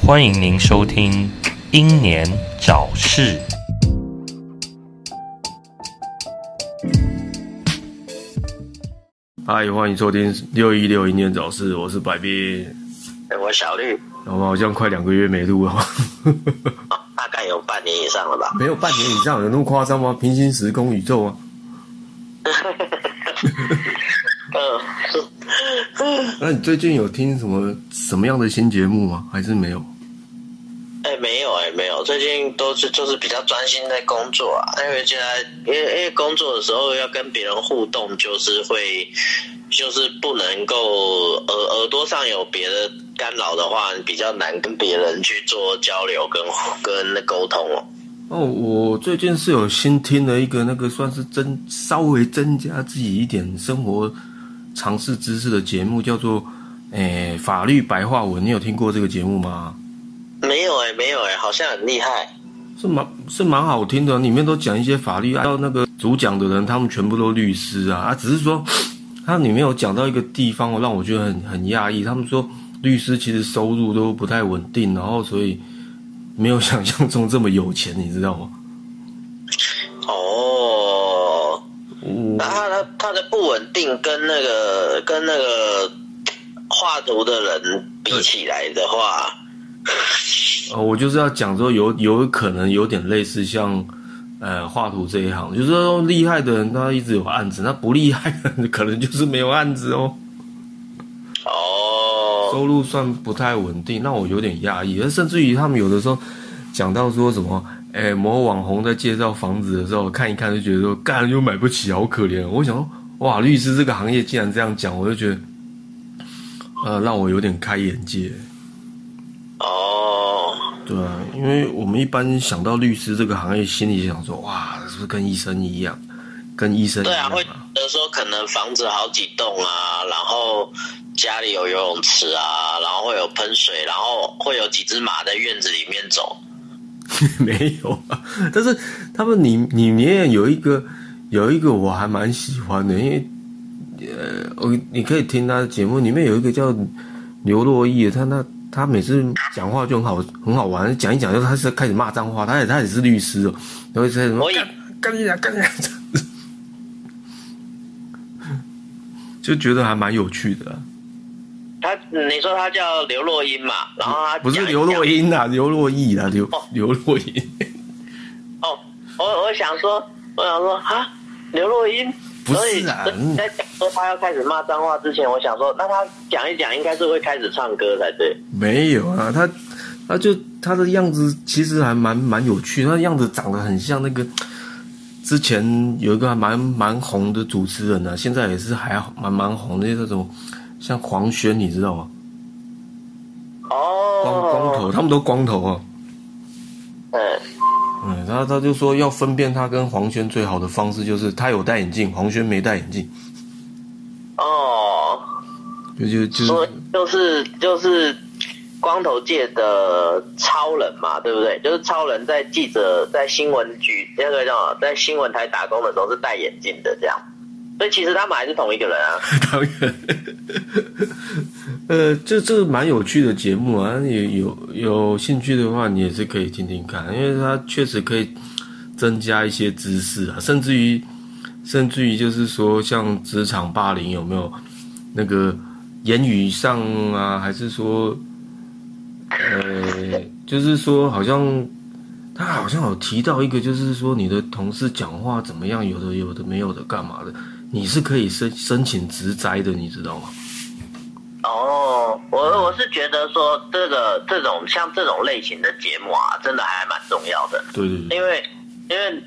欢迎您收听《英年早逝》。嗨，欢迎收听六一六英年早逝，我是百变。小绿，我们好像快两个月没录了，大概有半年以上了吧？没有半年以上，有那么夸张吗？平行时空宇宙啊！嗯，那你最近有听什么什么样的新节目吗？还是没有？哎，没有哎，没有，最近都是就是比较专心在工作啊，因为现在因为因为工作的时候要跟别人互动，就是会就是不能够耳耳朵上有别的干扰的话，比较难跟别人去做交流跟跟沟通哦。哦，我最近是有新听了一个那个算是增稍微增加自己一点生活常识知识的节目，叫做诶法律白话文。你有听过这个节目吗？没有哎，没有哎，好像很厉害。是蛮是蛮好听的，里面都讲一些法律，到那个主讲的人，他们全部都律师啊，啊，只是说他里面有讲到一个地方，让我觉得很很讶异。他们说律师其实收入都不太稳定，然后所以没有想象中这么有钱，你知道吗？哦，那他的他的不稳定跟那个跟那个画图的人比起来的话，呃，我就是要讲说有有可能有点类似像呃画图这一行，就是说厉害的人他一直有案子，那不厉害的人可能就是没有案子哦。哦，收入算不太稳定，让我有点压抑。而甚至于他们有的时候讲到说什么，哎，某网红在介绍房子的时候，看一看就觉得说，干又买不起，好可怜。我想说，哇，律师这个行业竟然这样讲，我就觉得，呃，让我有点开眼界。哦，对啊，因为我们一般想到律师这个行业，心里想说，哇，是不是跟医生一样？跟医生一对啊，会觉得说可能房子好几栋啊，然后家里有游泳池啊，然后会有喷水，然后会有几只马在院子里面走。没有啊，但是他们里里面有一个有一个我还蛮喜欢的，因为呃，我你可以听他的节目，里面有一个叫刘若毅，他那他每次讲话就很好很好玩，讲一讲就他是开始骂脏话，他也他也是律师哦，然后在什么干干你讲干你俩这样子，就觉得还蛮有趣的啊、他你说他叫刘若英嘛，然后他不是刘若讲英啊，刘若毅啊，刘哦刘若英。哦，我我想说，我想说啊，刘若英。不是啊在讲说他要开始骂脏话之前，我想说，那他讲一讲，应该是会开始唱歌才对。没有啊，他他就他的样子其实还蛮蛮有趣，他的样子长得很像那个之前有一个还蛮蛮红的主持人啊，现在也是还蛮蛮红的那种，像黄轩，你知道吗？哦，光光头，他们都光头啊。嗯，嗯，他他就说要分辨他跟黄轩最好的方式就是他有戴眼镜，黄轩没戴眼镜，哦，就就就是就是就是光头界的超人嘛，对不对？就是超人在记者在新闻局那个叫在新闻台打工的时候是戴眼镜的，这样。所以其实他们还是同一个人啊。当然，呃，这这蛮有趣的节目啊，有有有兴趣的话，你也是可以听听看，因为它确实可以增加一些知识啊，甚至于甚至于就是说，像职场霸凌有没有那个言语上啊，还是说，呃，就是说好像。他好像有提到一个，就是说你的同事讲话怎么样，有的有的没有的，干嘛的？你是可以申申请职灾的，你知道吗？哦，我我是觉得说这个这种像这种类型的节目啊，真的还蛮重要的。对对对，因为因为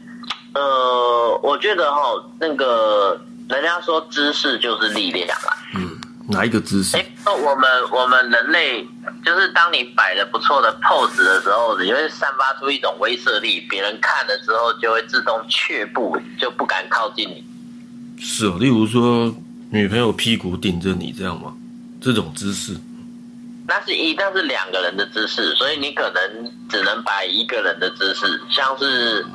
呃，我觉得哈，那个人家说知识就是力量啊。嗯，哪一个知识哎？，我们我们人类就是当你摆了不错的 pose 的时候，你会散发出一种威慑力，别人看了之后就会自动却步，就不敢靠近你。是哦，例如说女朋友屁股顶着你这样吗？这种姿势，那是一，那是两个人的姿势，所以你可能只能摆一个人的姿势，像是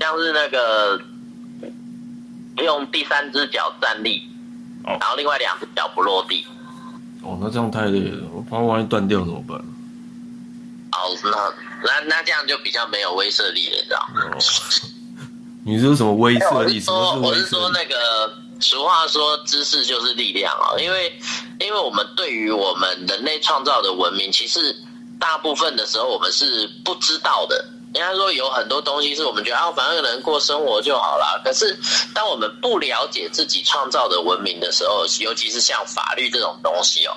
像是那个用第三只脚站立，哦然后另外两只脚不落地。哦，那这样太累了，我怕万一断掉怎么办？哦，那那那这样就比较没有威慑力了，你知道吗？哦，你是什么威慑力？什么是说，我是说？那个俗话说知识就是力量啊，因为因为我们对于我们人类创造的文明，其实大部分的时候我们是不知道的。人家说有很多东西是我们觉得啊，反正能过生活就好啦。可是当我们不了解自己创造的文明的时候，尤其是像法律这种东西哦，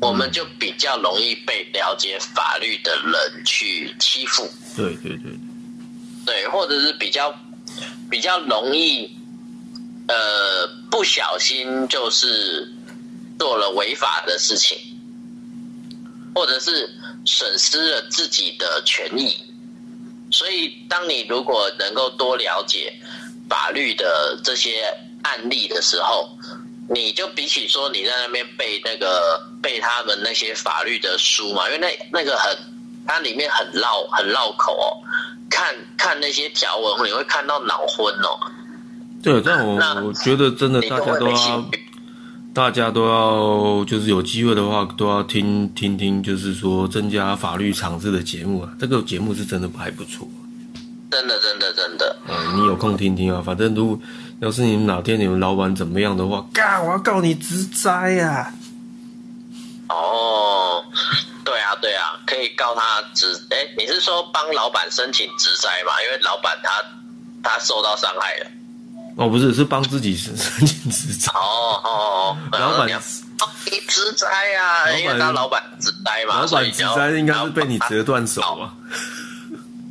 我们就比较容易被了解法律的人去欺负。对对对，对，或者是比较比较容易，呃，不小心就是做了违法的事情，或者是损失了自己的权益。所以，当你如果能够多了解法律的这些案例的时候，你就比起说你在那边背那个背他们那些法律的书嘛，因为那那个很，它里面很绕很绕口哦。看看那些条文，你会看到脑昏哦。对，但我我觉得真的 大家都要。大家都要就是有机会的话，都要听听听，就是说增加法律常识的节目啊。这个节目是真的还不错。真的，真的，真的，嗯，你有空听听啊。反正如果要是你们哪天你们老板怎么样的话，干，我要告你职灾呀！哦，对啊，对啊，可以告他职。哎，你是说帮老板申请职灾嘛？因为老板他他受到伤害了。哦，不是，是帮自己申申请职灾。哦哦哦，老板你要帮你职灾啊，因为他老板职灾嘛，老板职所以你要灾应该是被你折断手啊，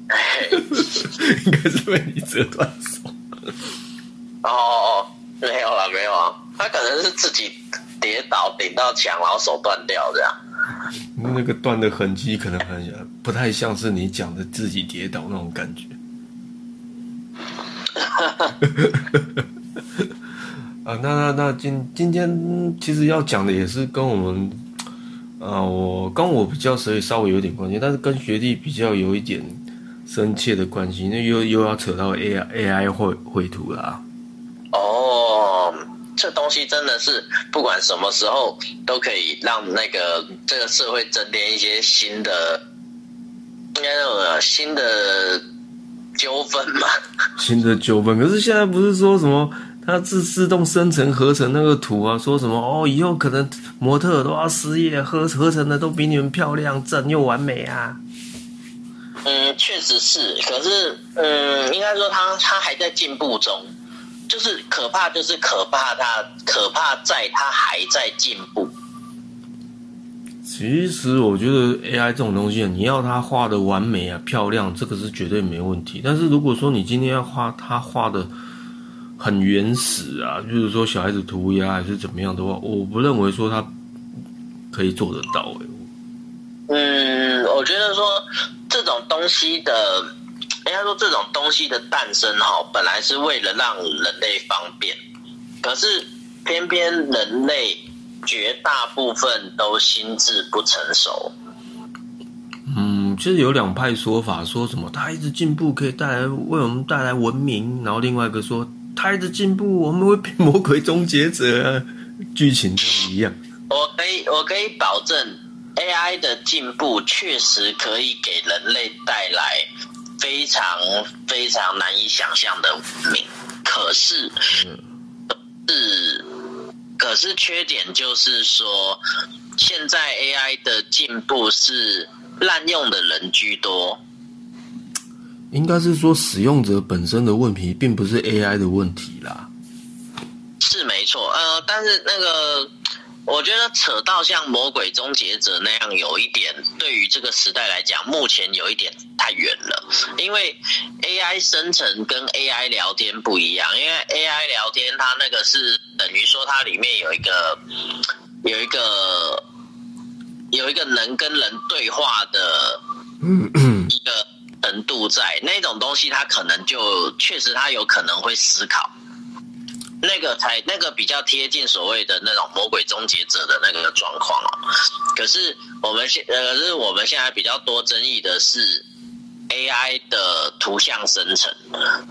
哎 应该是被你折断手。哦哦哦，没有了，没有啊，他可能是自己跌倒顶到墙，然后手断掉这样。那个断的痕迹可能很不太像是你讲的自己跌倒那种感觉。哈 哈啊，那那那今今天其实要讲的也是跟我们，啊，我跟我比较所以稍微有点关系，但是跟学弟比较有一点深切的关系，那又又要扯到 AI AI 绘绘图啦。哦，这东西真的是不管什么时候都可以让那个这个社会增添一些新的，应该说新的纠纷嘛。新的纠纷。可是现在不是说什么它自自动生成合成那个图啊，说什么哦，以后可能模特都要失业，合合成的都比你们漂亮、正又完美啊。嗯，确实是，可是嗯，应该说它它还在进步中。就是可怕，就是可怕它，可怕在它还在进步。其实我觉得 AI 这种东西，你要它画的完美啊、漂亮，这个是绝对没问题。但是如果说你今天要画它画的很原始啊，就是说小孩子涂鸦还是怎么样的话，我不认为说它可以做得到、欸。嗯，我觉得说这种东西的，应该说这种东西的诞生哈，本来是为了让人类方便，可是偏偏人类绝大部分都心智不成熟。嗯，其实有两派说法，说什么他一直进步可以带来为我们带来文明，然后另外一个说他一直进步我们会变魔鬼终结者啊，剧情这样一样。我可以，我可以保证，AI 的进步确实可以给人类带来非常非常难以想象的文明。可是，是，可是缺点就是说，现在 AI 的进步是滥用的人居多。应该是说使用者本身的问题，并不是 AI 的问题啦。是没错，呃，但是那个，我觉得扯到像《魔鬼终结者》那样，有一点对于这个时代来讲，目前有一点太远了。因为 AI 生成跟 AI 聊天不一样，因为 AI 聊天它那个是等于说它里面有一个有一个有一个能跟人对话的一个程度在，那种东西它可能就确实它有可能会思考。那个才那个比较贴近所谓的那种魔鬼终结者的那个状况哦。可是我们现呃，是我们现在比较多争议的是 AI 的图像生成，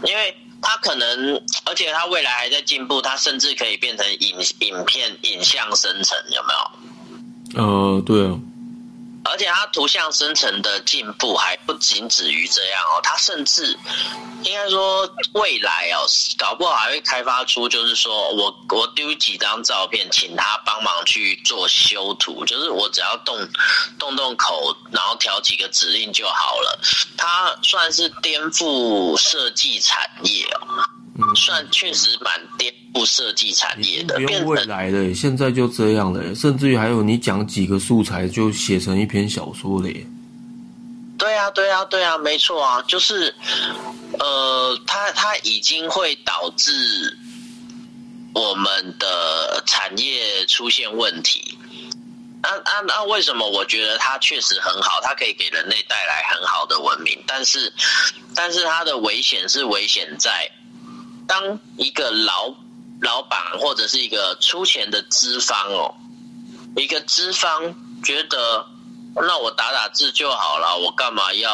因为它可能，而且它未来还在进步，它甚至可以变成影影片影像生成，有没有？呃，对啊，而且它图像生成的进步还不仅止于这样哦，它甚至应该说未来哦，搞不好还会开发出，就是说我我丢几张照片，请他帮忙去做修图，就是我只要动动动口，然后调几个指令就好了。它算是颠覆设计产业哦，算确实蛮颠覆设计产业的，不用未来的，现在就这样了，甚至于还有你讲几个素材就写成一篇小说了耶。对啊，对啊，对啊，没错啊，就是，呃，它它已经会导致我们的产业出现问题。那那那为什么我觉得它确实很好，它可以给人类带来很好的文明？但是，但是它的危险是危险在，当一个老老板或者是一个出钱的资方哦，一个资方觉得，那我打打字就好了，我干嘛要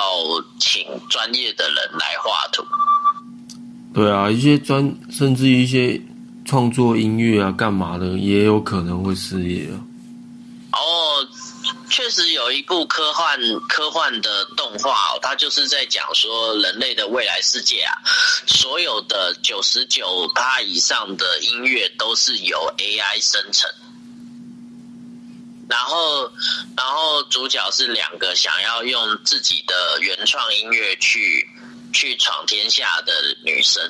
请专业的人来画图？对啊，一些专甚至于一些创作音乐啊，干嘛的也有可能会失业啊。哦，确实有一部科幻科幻的动画、哦，它就是在讲说人类的未来世界啊，所有的九十九趴以上的音乐都是由 AI 生成。然后，然后主角是两个想要用自己的原创音乐去去闯天下的女生。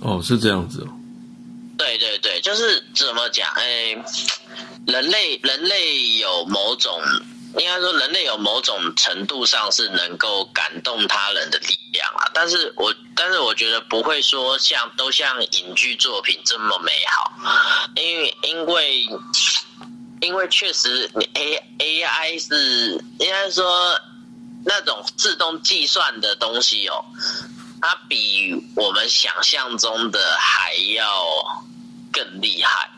哦，是这样子哦。对对对，就是怎么讲？哎，人类人类有某种，应该说人类有某种程度上是能够感动他人的力量啊。但是我但是我觉得不会说像都像影剧作品这么美好，因为因为因为确实你 A A I 是应该说那种自动计算的东西哦。它比我们想象中的还要更厉害。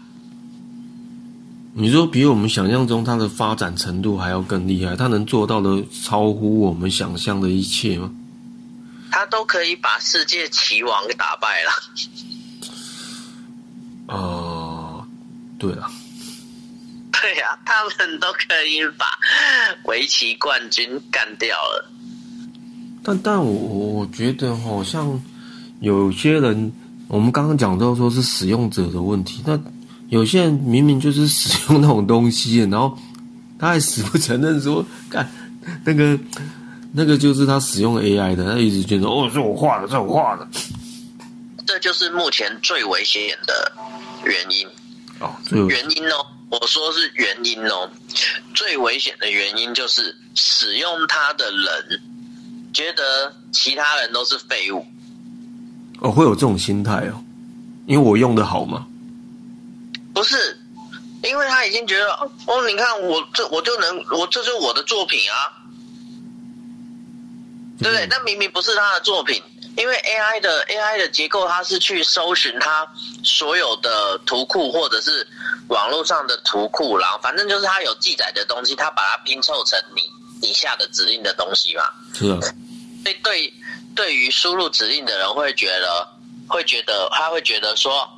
你说比我们想象中它的发展程度还要更厉害，它能做到的超乎我们想象的一切吗？它都可以把世界棋王给打败了。呃，对啊，对呀、他们都可以把围棋冠军干掉了。但但我我觉得好像有些人，我们刚刚讲到说是使用者的问题，那有些人明明就是使用那种东西，然后他还死不承认说，干那个那个就是他使用 AI 的，他一直觉得哦是我画的，是我画的。这就是目前最危险的原因。哦，这个原因哦，我说是原因哦，最危险的原因就是使用它的人觉得其他人都是废物。哦会有这种心态哦，因为我用的好吗。不是，因为他已经觉得哦，你看我这我就能，我这就是我的作品啊，对不对？但明明不是他的作品，因为 AI 的 AI 的结构，它是去搜寻它所有的图库或者是网络上的图库，然后反正就是它有记载的东西，它把它拼凑成你你下的指令的东西嘛。是啊，所以对对于输入指令的人会觉得，会觉得他会觉得说，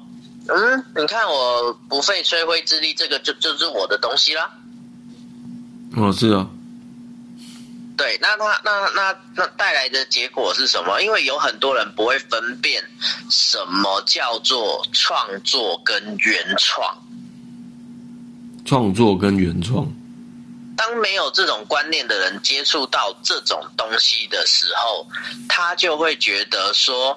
嗯，你看我不费吹灰之力，这个就就是我的东西啦。哦是啊，对，那他那那那带来的结果是什么？因为有很多人不会分辨什么叫做创作跟原创。创作跟原创。当没有这种观念的人接触到这种东西的时候，他就会觉得说：“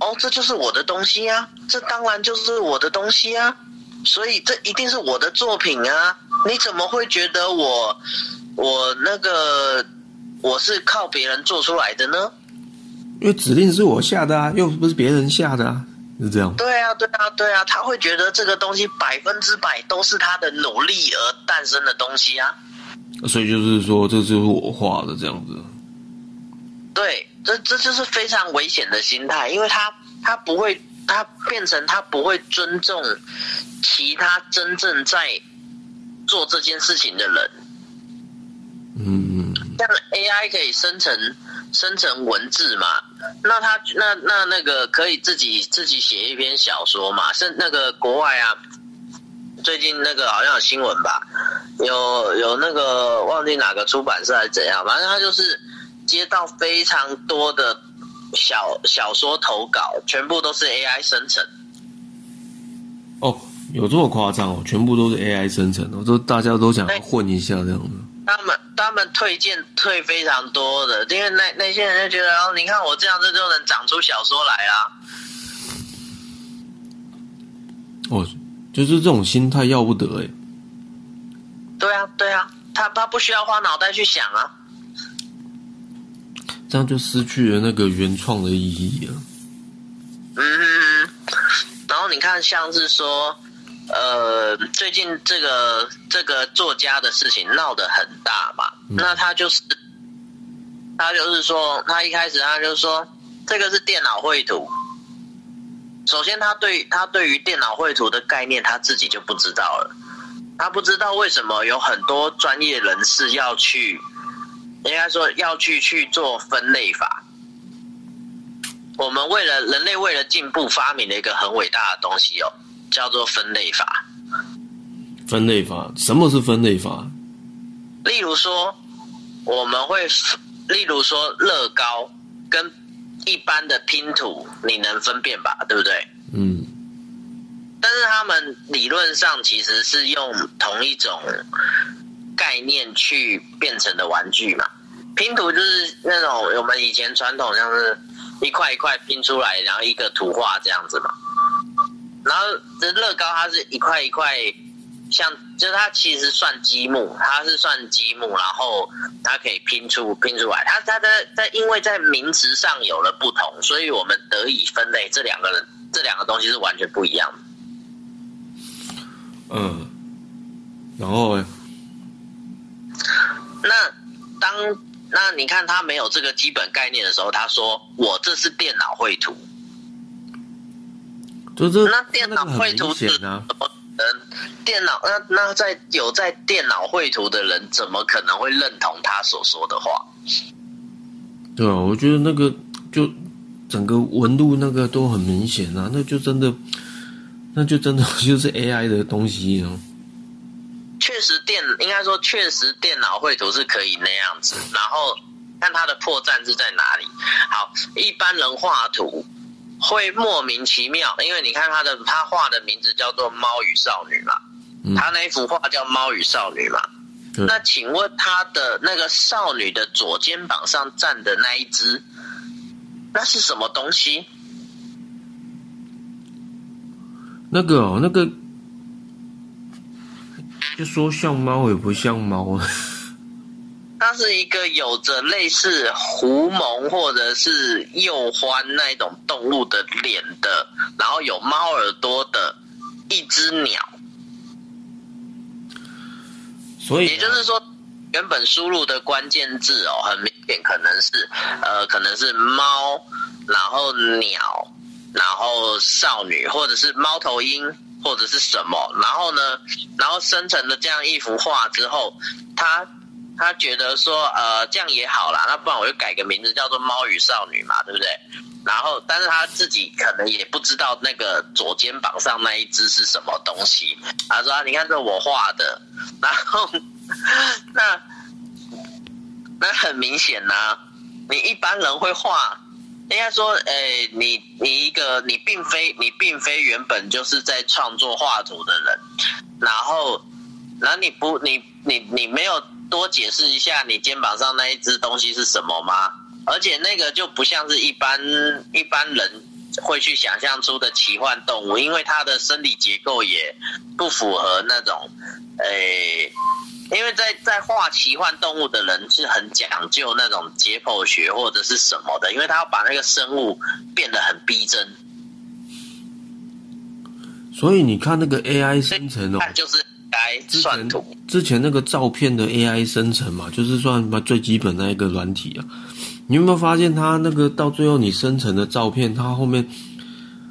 哦，这就是我的东西啊，这当然就是我的东西啊，所以这一定是我的作品啊！你怎么会觉得我我那个我是靠别人做出来的呢？”因为指令是我下的啊，又不是别人下的啊，是这样。对啊，对啊，对啊，他会觉得这个东西百分之百都是他的努力而诞生的东西啊。所以就是说，这就是我画的这样子。对，这这就是非常危险的心态，因为他他不会，他变成他不会尊重其他真正在做这件事情的人。嗯，像 AI 可以生成生成文字嘛？那他那那那个可以自己自己写一篇小说嘛？是那个国外啊，最近那个好像有新闻吧？有有那个忘记哪个出版社还是怎样，反正他就是接到非常多的小小说投稿，全部都是 AI 生成。哦，有这么夸张哦？全部都是 AI 生成的，我都大家都想混一下这样子。他们他们推荐退非常多的，因为那那些人就觉得，哦，你看我这样子就能长出小说来啊。哦，就是这种心态要不得哎。对啊，对啊，他他不需要花脑袋去想啊。这样就失去了那个原创的意义了。嗯，然后你看，像是说。呃，最近这个这个作家的事情闹得很大嘛，那他就是他就是说，他一开始他就说这个是电脑绘图。首先，他对他对于电脑绘图的概念他自己就不知道了，他不知道为什么有很多专业人士要去，应该说要去去做分类法。我们为了人类为了进步发明了一个很伟大的东西哦。叫做分类法。分类法，什么是分类法？例如说，我们会，例如说乐高跟一般的拼图，你能分辨吧？对不对？嗯。但是他们理论上其实是用同一种概念去变成的玩具嘛。拼图就是那种我们以前传统像是一块一块拼出来，然后一个图画这样子嘛。然后这乐高它是一块一块，像就是它其实算积木，它是算积木，然后它可以拼出拼出来。它它的在因为在名词上有了不同，所以我们得以分类这两个人这两个东西是完全不一样的。嗯，然后那当那你看他没有这个基本概念的时候，他说我这是电脑绘图。那电脑绘图是怎么电脑那那在有在电脑绘图的人，怎么可能会认同他所说的话？对啊，我觉得那个就整个纹路那个都很明显啊，那就真的，那就真的 就是 AI 的东西啊。确实电应该说确实电脑绘图是可以那样子，然后看它的破绽是在哪里。好，一般人画图。会莫名其妙，因为你看他的他画的名字叫做《猫与少女》嘛，他那一幅画叫《猫与少女》嘛。那请问他的那个少女的左肩膀上站的那一只，那是什么东西？那个哦，那个就说像猫也不像猫。它是一个有着类似狐獴或者是鼬獾那种动物的脸的，然后有猫耳朵的一只鸟。所以，也就是说，原本输入的关键字哦，很明显可能是呃，可能是猫，然后鸟，然后少女，或者是猫头鹰，或者是什么。然后呢，然后生成了这样一幅画之后，它。他觉得说，呃，这样也好啦，那不然我就改个名字叫做《猫与少女》嘛，对不对？然后，但是他自己可能也不知道那个左肩膀上那一只是什么东西。他说：“你看，这我画的。”然后，那那很明显呐，你一般人会画，应该说，哎，你你一个你并非你并非原本就是在创作画图的人，然后，然后你不你你你没有。多解释一下，你肩膀上那一只东西是什么吗？而且那个就不像是一般一般人会去想象出的奇幻动物，因为它的生理结构也不符合那种，诶，因为在在画奇幻动物的人是很讲究那种解剖学或者是什么的，因为他要把那个生物变得很逼真。所以你看那个 AI 生成哦，就是。之前之前那个照片的 AI 生成嘛，就是算把最基本那一个软体啊。你有没有发现它那个到最后你生成的照片，它后面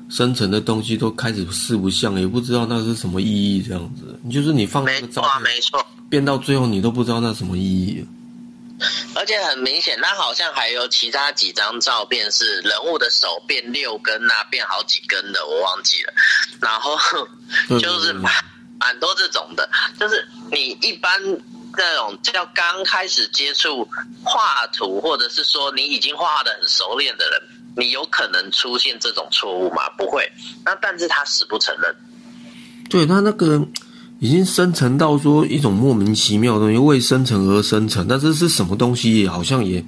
生成的东西都开始四不像，也不知道那是什么意义，这样子。你就是你放那没错啊，个照片没错。变到最后，你都不知道那什么意义。而且很明显，它好像还有其他几张照片是人物的手变六根啊，变好几根的，我忘记了。然后对 就是蛮蛮多这种的，就是你一般那种叫刚开始接触画图，或者是说你已经画的很熟练的人，你有可能出现这种错误吗？不会。那但是他死不承认。对他那个已经生成到说一种莫名其妙的东西，为生成而生成，但这是什么东西，好像也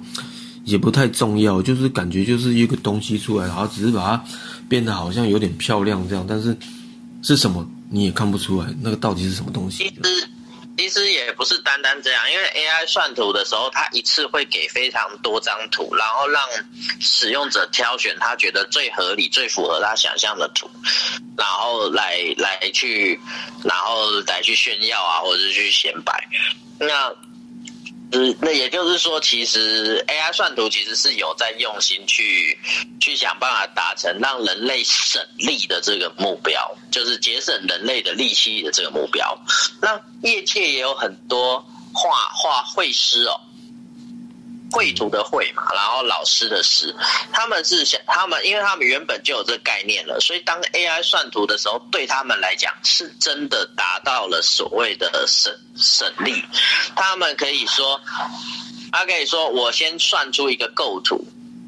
也不太重要，就是感觉就是一个东西出来，然后只是把它变得好像有点漂亮这样，但是是什么你也看不出来，那个到底是什么东西其？实其实也不是单单这样，因为 AI 算图的时候，它一次会给非常多张图，然后让使用者挑选他觉得最合理、最符合他想象的图，然后来来去，然后来去炫耀啊，或者是去显摆。那嗯，那也就是说，其实 AI 算图其实是有在用心去去想办法达成让人类省力的这个目标，就是节省人类的力气的这个目标。那业界也有很多画画绘师哦，绘图的绘嘛，然后老师的师，他们是想他们，因为他们原本就有这个概念了，所以当 AI 算图的时候，对他们来讲是真的达到了所谓的省省力。他们可以说，他可以说，我先算出一个构图，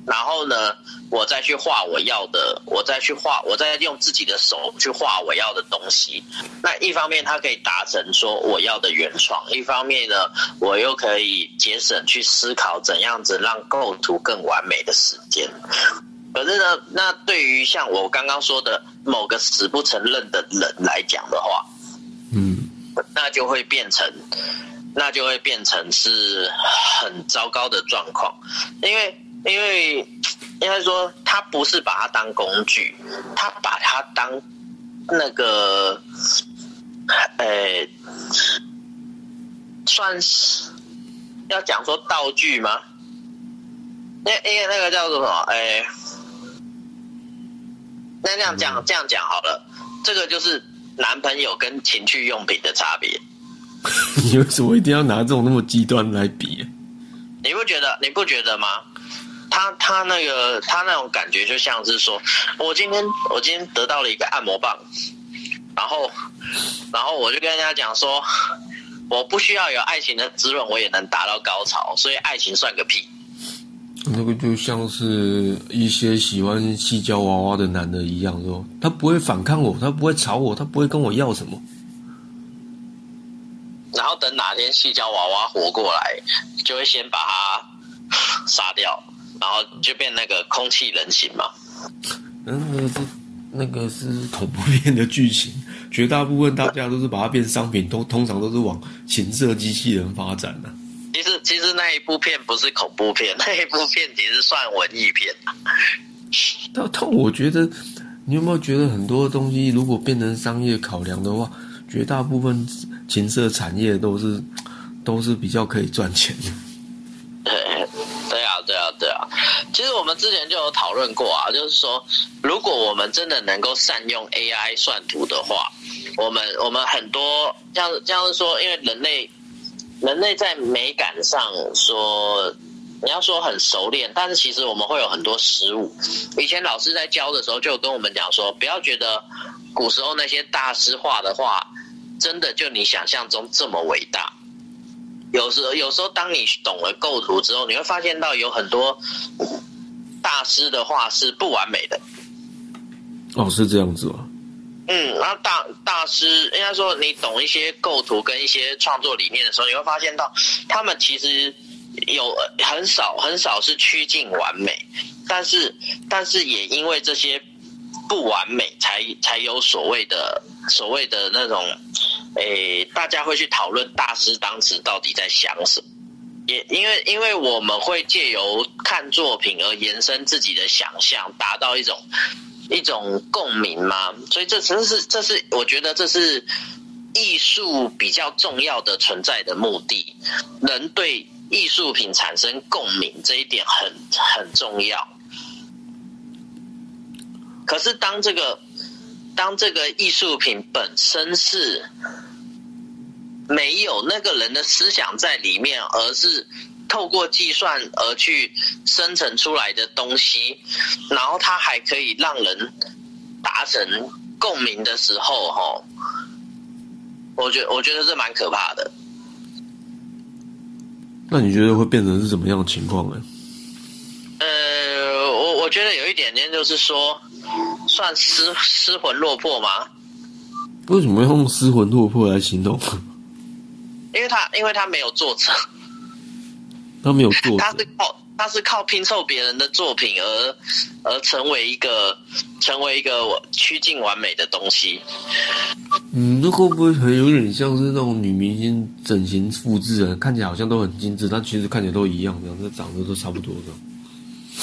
然后呢，我再去画我要的，我再去画，我再用自己的手去画我要的东西。那一方面，它可以达成说我要的原创；一方面呢，我又可以节省去思考怎样子让构图更完美的时间。可是呢，那对于像我刚刚说的某个死不承认的人来讲的话，嗯，那就会变成，那就会变成是很糟糕的状况，因为因为应该说他不是把它当工具，他把它当那个，呃，算是要讲说道具吗？那因为那个叫做什么？哎，那这样讲这样讲好了，这个就是男朋友跟情趣用品的差别。你为什么一定要拿这种那么极端来比？你不觉得？你不觉得吗？他他那个他那种感觉就像是说，我今天我今天得到了一个按摩棒，然后然后我就跟人家讲说，我不需要有爱情的滋润，我也能达到高潮，所以爱情算个屁。那个就像是一些喜欢细胶娃娃的男的一样，说他不会反抗我，他不会吵我，他不会跟我要什么。然后等哪天细胶娃娃活过来，就会先把他 杀掉，然后就变那个空气人形嘛。嗯，那个是那个是恐怖片的剧情，绝大部分大家都是把它变商品，都通常都是往情色机器人发展的、其实其实那一部片不是恐怖片，那一部片其实算文艺片。但但我觉得，你有没有觉得很多东西如果变成商业考量的话，绝大部分情色产业都是都是比较可以赚钱的。其实我们之前就有讨论过啊，就是说，如果我们真的能够善用 AI 算图的话，我们我们很多像像是说，因为人类人类在美感上说。你要说很熟练，但是其实我们会有很多失误。以前老师在教的时候，就跟我们讲说，不要觉得古时候那些大师画的画，真的就你想象中这么伟大。有时候，有时候当你懂了构图之后，你会发现到有很多大师的画是不完美的。哦，是这样子吗？嗯，然后大大师应该说，你懂一些构图跟一些创作理念的时候，你会发现到他们其实有很少很少是趋近完美，但是但是也因为这些不完美，才才有所谓的所谓的那种，诶，大家会去讨论大师当时到底在想什么。也因为因为我们会借由看作品而延伸自己的想象，达到一种一种共鸣嘛，所以这真是这是我觉得这是艺术比较重要的存在的目的，人对艺术品产生共鸣这一点很很重要。可是当这个当这个艺术品本身是没有那个人的思想在里面，而是透过计算而去生成出来的东西，然后它还可以让人达成共鸣的时候，哈，我觉我觉得这蛮可怕的。那你觉得会变成是什么样的情况呢？呃，我我觉得有一点点就是说，算失失魂落魄吗？为什么要用失魂落魄来形容？因为他因为他没有作者，他没有作他是靠他是靠拼凑别人的作品而而成为一个成为一个趋近完美的东西。嗯，那会不会很有点像是那种女明星整形复制啊？看起来好像都很精致，但其实看起来都一样，这样，这长得都差不多的。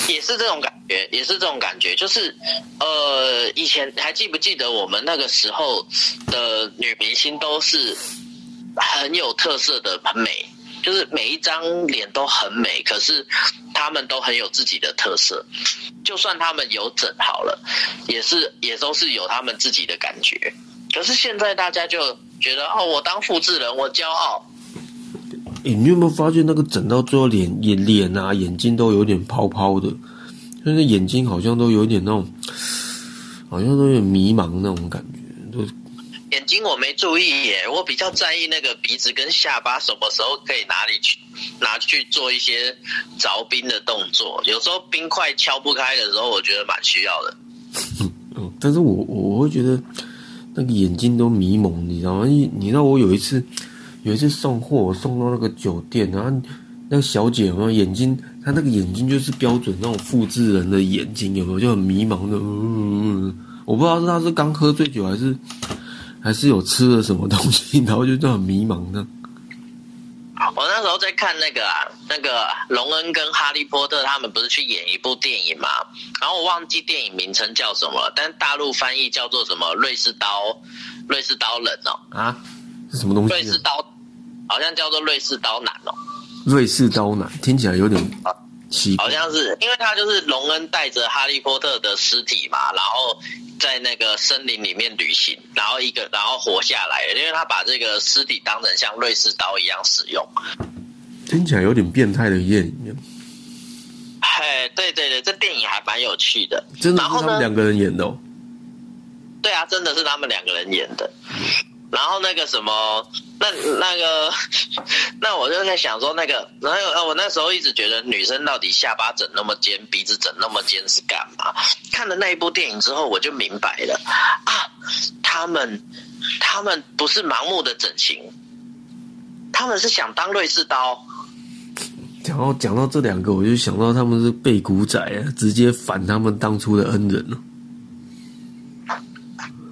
也是这种感觉，也是这种感觉，就是呃，以前还记不记得我们那个时候的女明星都是很有特色的，很美，就是每一张脸都很美，可是她们都很有自己的特色，就算她们有整好了，也是也都是有她们自己的感觉。可是现在大家就觉得哦，我当复制人，我骄傲。诶，你有没有发现那个整到最后脸眼脸啊眼睛都有点泡泡的，就是眼睛好像都有点那种，好像都有点迷茫那种感觉。都眼睛我没注意耶，我比较在意那个鼻子跟下巴什么时候可以哪里去拿去做一些凿冰的动作。有时候冰块敲不开的时候，我觉得蛮需要的。嗯，但是我我会觉得。那个眼睛都迷蒙，你知道吗？你你知道我有一次，有一次送货我送到那个酒店，然后那个小姐有没有眼睛？她那个眼睛就是标准那种复制人的眼睛，有没有？就很迷茫的。嗯，我不知道是她是刚喝醉酒，还是 还是有吃了什么东西，然后就这样很迷茫的。我那时候在看那个啊，那个隆恩跟哈利波特他们不是去演一部电影嘛？然后我忘记电影名称叫什么，但大陆翻译叫做什么瑞士刀，瑞士刀人哦。啊？是什么东西？瑞士刀，好像叫做瑞士刀男哦。瑞士刀男听起来有点奇怪，好像是因为他就是隆恩带着哈利波特的尸体嘛，然后。在那个森林里面旅行，然后一个然后活下来，因为他把这个尸体当成像瑞士刀一样使用，听起来有点变态的电影。嘿，对对对，这电影还蛮有趣的，真的是他们两个人演的。对啊，真的是他们两个人演的。然后那个什么，那那个，那我就在想说，那个，然后我那时候一直觉得女生到底下巴整那么尖，鼻子整那么尖是干嘛？看了那一部电影之后，我就明白了啊，他们他们不是盲目的整形，他们是想当瑞士刀。然后讲到这两个，我就想到他们是背骨仔啊，直接反他们当初的恩人了。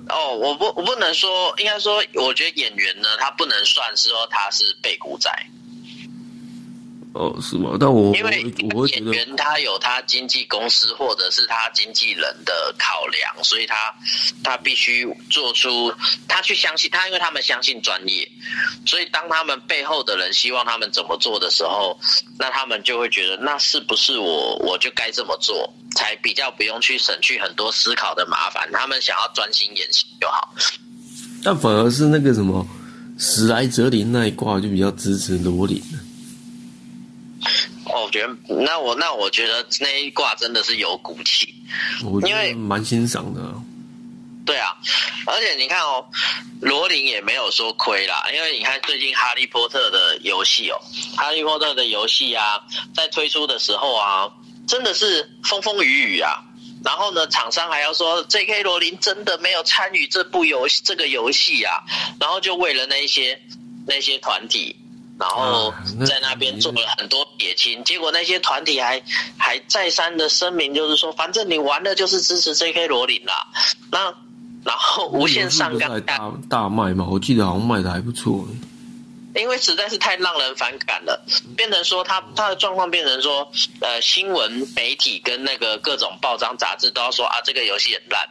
哦，我不，我不能说，应该说，我觉得演员呢，他不能算是说他是被古仔。哦，是吗？但我因为演员他有他经纪公司或者是他经纪人的考量，所以他他必须做出他去相信他，因为他们相信专业，所以当他们背后的人希望他们怎么做的时候，那他们就会觉得那是不是我我就该这么做，才比较不用去省去很多思考的麻烦。他们想要专心演戏就好。但反而是那个什么史莱哲林那一挂就比较支持罗琳。哦，我觉得那我那我觉得那一卦真的是有骨气，因为蛮欣赏的。对啊，而且你看哦，罗琳也没有说亏啦，因为你看最近哈利波特的游戏哦，哈利波特的游戏啊，在推出的时候啊，真的是风风雨雨啊。然后呢，厂商还要说 J.K. 罗琳真的没有参与这部游戏这个游戏啊，然后就为了那些那些团体。然后在那边做了很多撇清，结果那些团体还还再三的声明，就是说，反正你玩的就是支持 J.K. 罗琳啦。那然后无限上纲大大卖嘛，我记得好像卖的还不错。因为实在是太让人反感了，变成说他他的状况变成说，呃，新闻媒体跟那个各种报章杂志都要说啊，这个游戏很烂。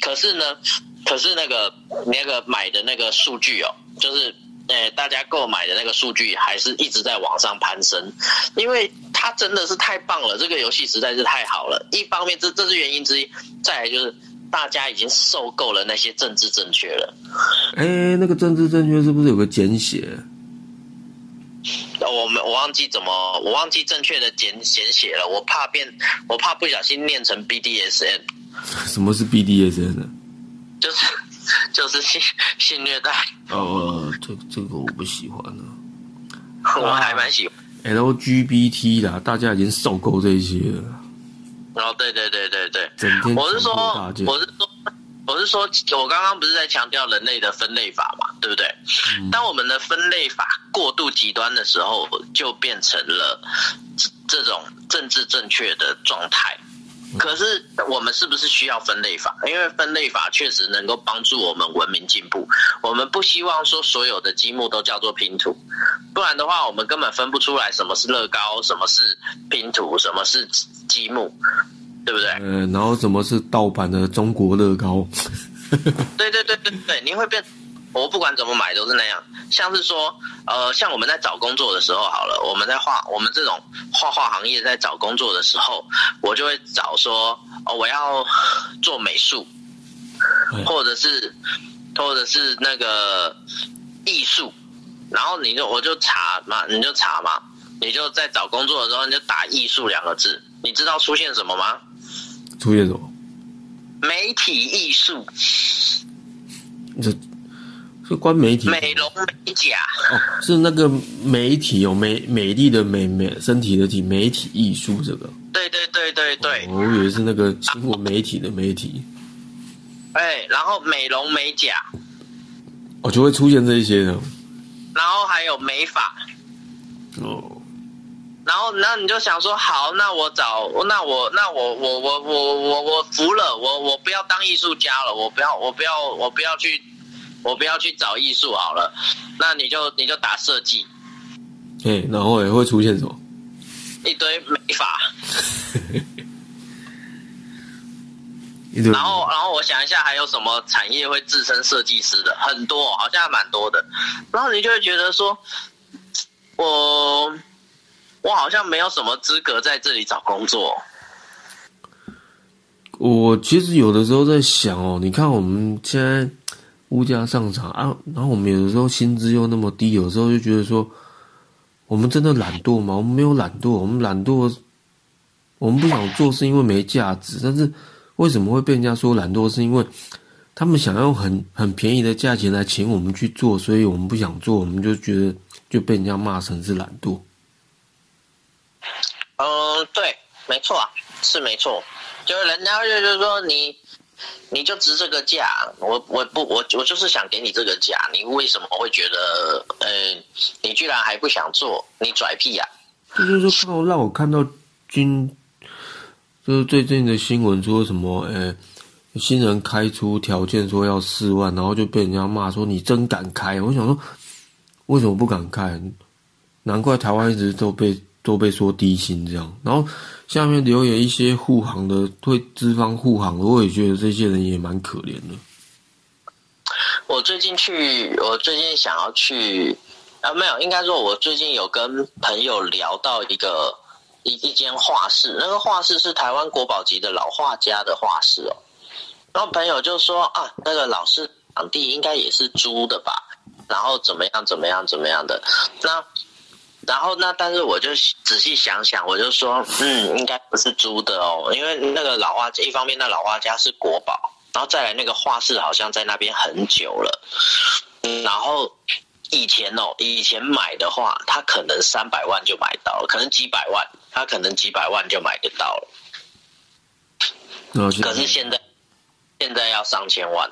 可是呢，可是那个那个买的那个数据哦，就是。诶，大家购买的那个数据还是一直在往上攀升，因为它真的是太棒了，这个游戏实在是太好了。一方面，这这是原因之一；再来就是大家已经受够了那些政治正确了。哎，那个政治正确是不是有个简写？我们我忘记怎么，我忘记正确的简简写了，我怕变，我怕不小心念成 BDSN。什么是 BDSN 呢？就是就是性性虐待。哦，这这个我不喜欢呢。我还蛮喜欢。LGBT 啦，大家已经受够这些了。哦，对对对对对，整天我是说，我是说，我是说，我刚刚不是在强调人类的分类法嘛，对不对？当我们的分类法过度极端的时候，就变成了这种政治正确的状态。可是我们是不是需要分类法？因为分类法确实能够帮助我们文明进步。我们不希望说所有的积木都叫做拼图，不然的话，我们根本分不出来什么是乐高，什么是拼图，什么是积木，对不对？呃，然后什么是盗版的中国乐高？对对对对对，你会变。我不管怎么买都是那样，像是说，呃，像我们在找工作的时候，好了，我们在画，我们这种画画行业在找工作的时候，我就会找说，哦，我要做美术，或者是，或者是那个艺术，然后你就我就查嘛，你就查嘛，你就在找工作的时候，你就打艺术两个字，你知道出现什么吗？出现什么？媒体艺术。这。是关媒体，美容美甲哦，是那个媒体哦，美美丽的美美身体的体，媒体艺术这个。对对对对对，我以为是那个新闻媒体的媒体。哎，然后美容美甲，哦，就会出现这一些的。然后还有美发。哦。然后，那你就想说，好，那我找，那我，那我，我，我，我，我，我服了，我，我不要当艺术家了，我不要，我不要，我不要去。我不要去找艺术好了，那你就你就打设计，哎，然后也会出现什么？一堆美法，然后然后我想一下还有什么产业会自称设计师的？很多，好像还蛮多的。然后你就会觉得说，我我好像没有什么资格在这里找工作。我其实有的时候在想哦，你看我们现在。物价上涨啊，然后我们有的时候薪资又那么低，有时候就觉得说，我们真的懒惰吗？我们没有懒惰，我们懒惰，我们不想做是因为没价值。但是为什么会被人家说懒惰？是因为他们想要很 很便宜的价钱来请我们去做，所以我们不想做，我们就觉得就被人家骂成是懒惰。嗯，对，没错啊，是没错，就是人家就是说你。你就值这个价，我我不我我就是想给你这个价，你为什么会觉得，呃，你居然还不想做，你拽屁呀？就是说，让让我看到军，就是最近的新闻说什么，呃，新人开出条件说要四万，然后就被人家骂说你真敢开。我想说，为什么不敢开？难怪台湾一直都被都被说低薪这样，然后。下面留言一些护航的，对资方护航，我也觉得这些人也蛮可怜的。我最近去，我最近想要去，啊，没有，应该说，我最近有跟朋友聊到一个一一间画室，那个画室是台湾国宝级的老画家的画室哦。然后朋友就说啊，那个老师场地应该也是租的吧？然后怎么样怎么样怎么样的？那。然后那，但是我就仔细想想，我就说，嗯，应该不是租的哦，因为那个老画家，一方面那老画家是国宝，然后再来那个画室好像在那边很久了，然后以前哦，以前买的话，他可能三百万就买到了，可能几百万，他可能几百万就买得到了，可是现在现在要上千万，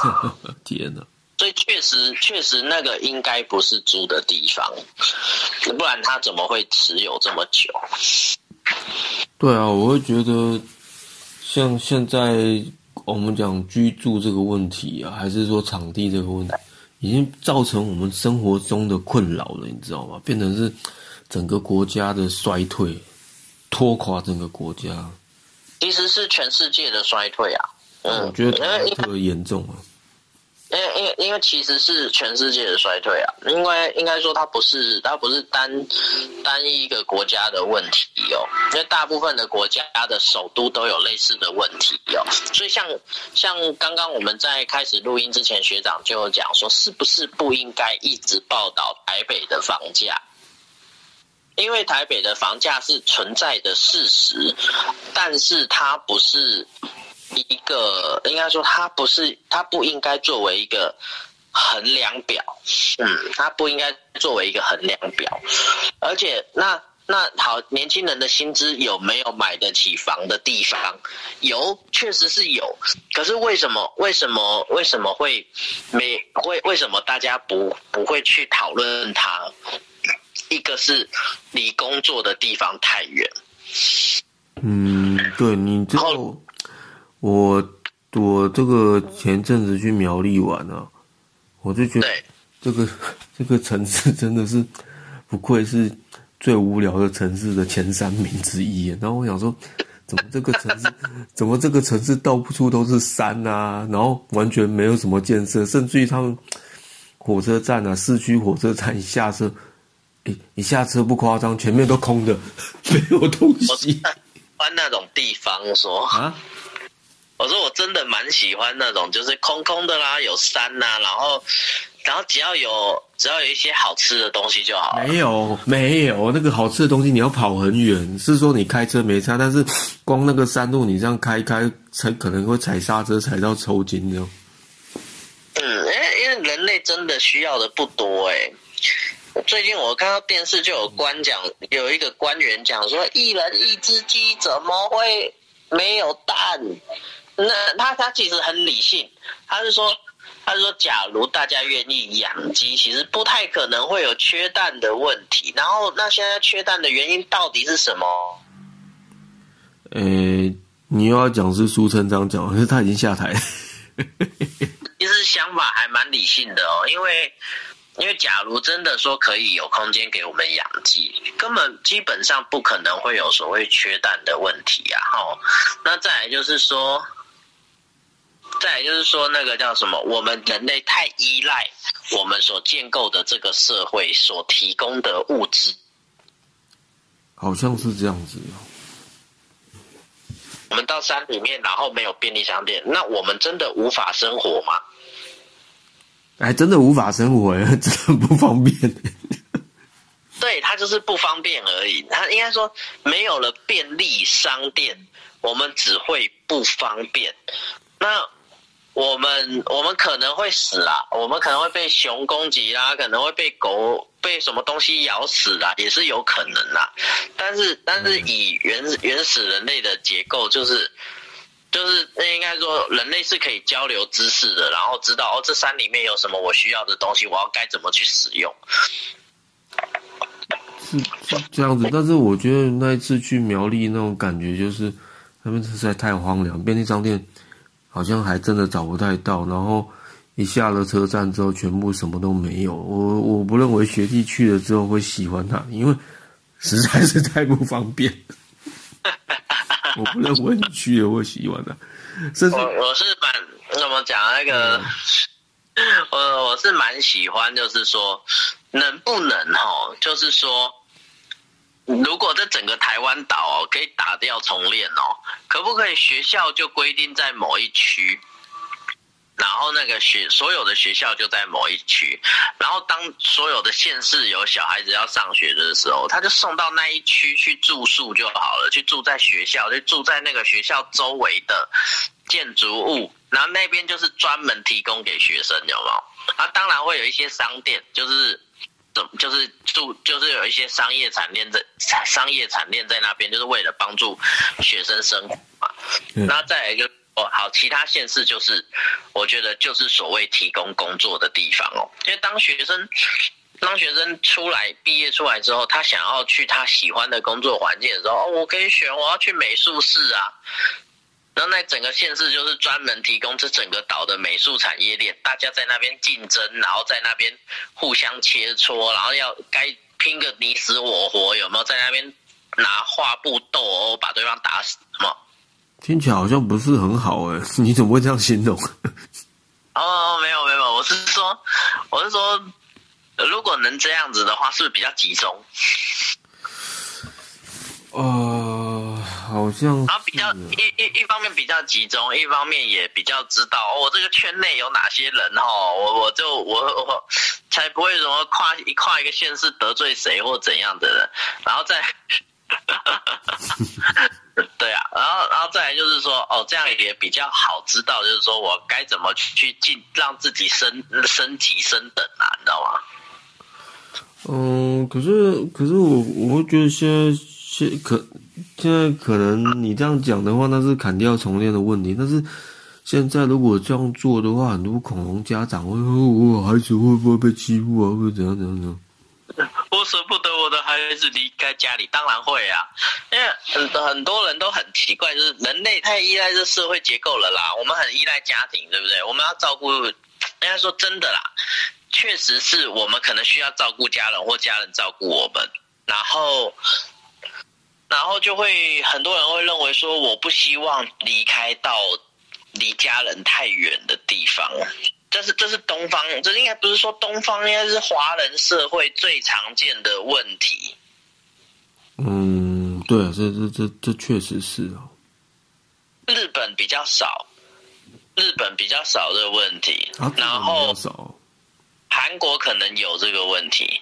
天哪！所以确实，确实那个应该不是租的地方，不然他怎么会持有这么久？对啊，我会觉得，像现在我们讲居住这个问题啊，还是说场地这个问题，已经造成我们生活中的困扰了，你知道吗？变成是整个国家的衰退，拖垮整个国家。其实是全世界的衰退啊，嗯，我觉得特别严重啊。因为因为因为其实是全世界的衰退啊，因为应该说它不是它不是单单一一个国家的问题哦，因为大部分的国家的首都都有类似的问题哦，所以像像刚刚我们在开始录音之前，学长就有讲说，是不是不应该一直报道台北的房价？因为台北的房价是存在的事实，但是它不是。一个应该说，它不是，它不应该作为一个衡量表，嗯，它不应该作为一个衡量表，而且那那好，年轻人的薪资有没有买得起房的地方？有，确实是有，可是为什么？为什么？为什么会没会？为什么大家不不会去讨论它？一个是离工作的地方太远，嗯，对你之后。我我这个前阵子去苗栗玩啊，我就觉得这个这个城市真的是不愧是最无聊的城市的前三名之一。然后我想说，怎么这个城市 怎么这个城市到处都是山啊，然后完全没有什么建设，甚至于他们火车站啊，市区火车站一下车，一一下车不夸张，前面都空的，没有东西。搬那种地方说啊。我说我真的蛮喜欢那种，就是空空的啦，有山呐，然后，然后只要有只要有一些好吃的东西就好。没有没有那个好吃的东西，你要跑很远。是说你开车没差，但是光那个山路你这样开开，才可能会踩刹车踩到抽筋这样。嗯，因为因为人类真的需要的不多哎。最近我看到电视就有官讲，有一个官员讲说，一人一只鸡怎么会没有蛋？那他他其实很理性，他是说，他是说，假如大家愿意养鸡，其实不太可能会有缺蛋的问题。然后，那现在缺蛋的原因到底是什么？呃，你又要讲是苏成章讲，可是他已经下台。其实想法还蛮理性的哦，因为。因为假如真的说可以有空间给我们养鸡，根本基本上不可能会有所谓缺蛋的问题啊！哈，那再来就是说，再就是说那个叫什么？我们人类太依赖我们所建构的这个社会所提供的物质，好像是这样子。我们到山里面，然后没有便利商店，那我们真的无法生活吗？哎，真的无法生活，真的不方便。对他就是不方便而已。他应该说，没有了便利商店，我们只会不方便。那我们我们可能会死啊，我们可能会被熊攻击啦，可能会被狗被什么东西咬死啦，也是有可能啦。但是但是以原原始人类的结构，就是。就是那应该说，人类是可以交流知识的，然后知道哦，这山里面有什么我需要的东西，我要该怎么去使用。是是这样子，但是我觉得那一次去苗栗那种感觉，就是那边实在太荒凉，便利商店好像还真的找不太到，然后一下了车站之后，全部什么都没有。我我不认为学弟去了之后会喜欢他，因为实在是太不方便。我不认为你去了会喜欢的。我我是蛮怎么讲那个，我我是蛮喜欢，就是说能不能哈，就是说，如果这整个台湾岛哦可以打掉重练哦，可不可以学校就规定在某一区？然后那个学所有的学校就在某一区，然后当所有的县市有小孩子要上学的时候，他就送到那一区去住宿就好了，去住在学校，就住在那个学校周围的建筑物，然后那边就是专门提供给学生，有没有？啊，当然会有一些商店，就是就是住就是有一些商业产链在商业产链在那边，就是为了帮助学生生活嘛。那再来一个。哦，好，其他县市就是，我觉得就是所谓提供工作的地方哦。因为当学生，当学生出来毕业出来之后，他想要去他喜欢的工作环境的时候，哦，我可以选，我要去美术室啊。然后那整个县市就是专门提供这整个岛的美术产业链，大家在那边竞争，然后在那边互相切磋，然后要该拼个你死我活，有没有在那边拿画布斗殴，把对方打死？什么？听起来好像不是很好哎，你怎么会这样形容？哦，没有没有，我是说，我是说，如果能这样子的话，是不是比较集中？呃，好像然后比较一一一方面比较集中，一方面也比较知道我、哦、这个圈内有哪些人哦，我我就我我才不会什么跨一跨一个县市得罪谁或怎样的人，然后再。对啊，然后然后再来就是说，哦，这样也比较好知道，就是说我该怎么去进，让自己升升级升等啊，你知道吗？嗯，可是可是我我会觉得现在现可现在可能你这样讲的话，那是砍掉重练的问题。但是现在如果这样做的话，很多恐龙家长会，我孩子会不会被欺负啊？会怎样怎样怎样？我舍不得我的孩子离开家里，当然会啊，因为很很多人都很奇怪，就是人类太依赖这社会结构了啦，我们很依赖家庭，对不对？我们要照顾，应该说真的啦，确实是我们可能需要照顾家人，或家人照顾我们，然后，然后就会很多人会认为说，我不希望离开到离家人太远的地方。这是这是东方，这应该不是说东方，应该是华人社会最常见的问题。嗯，对，这这这这确实是哦。日本比较少，日本比较少这个问题，啊，然后。韩国可能有这个问题。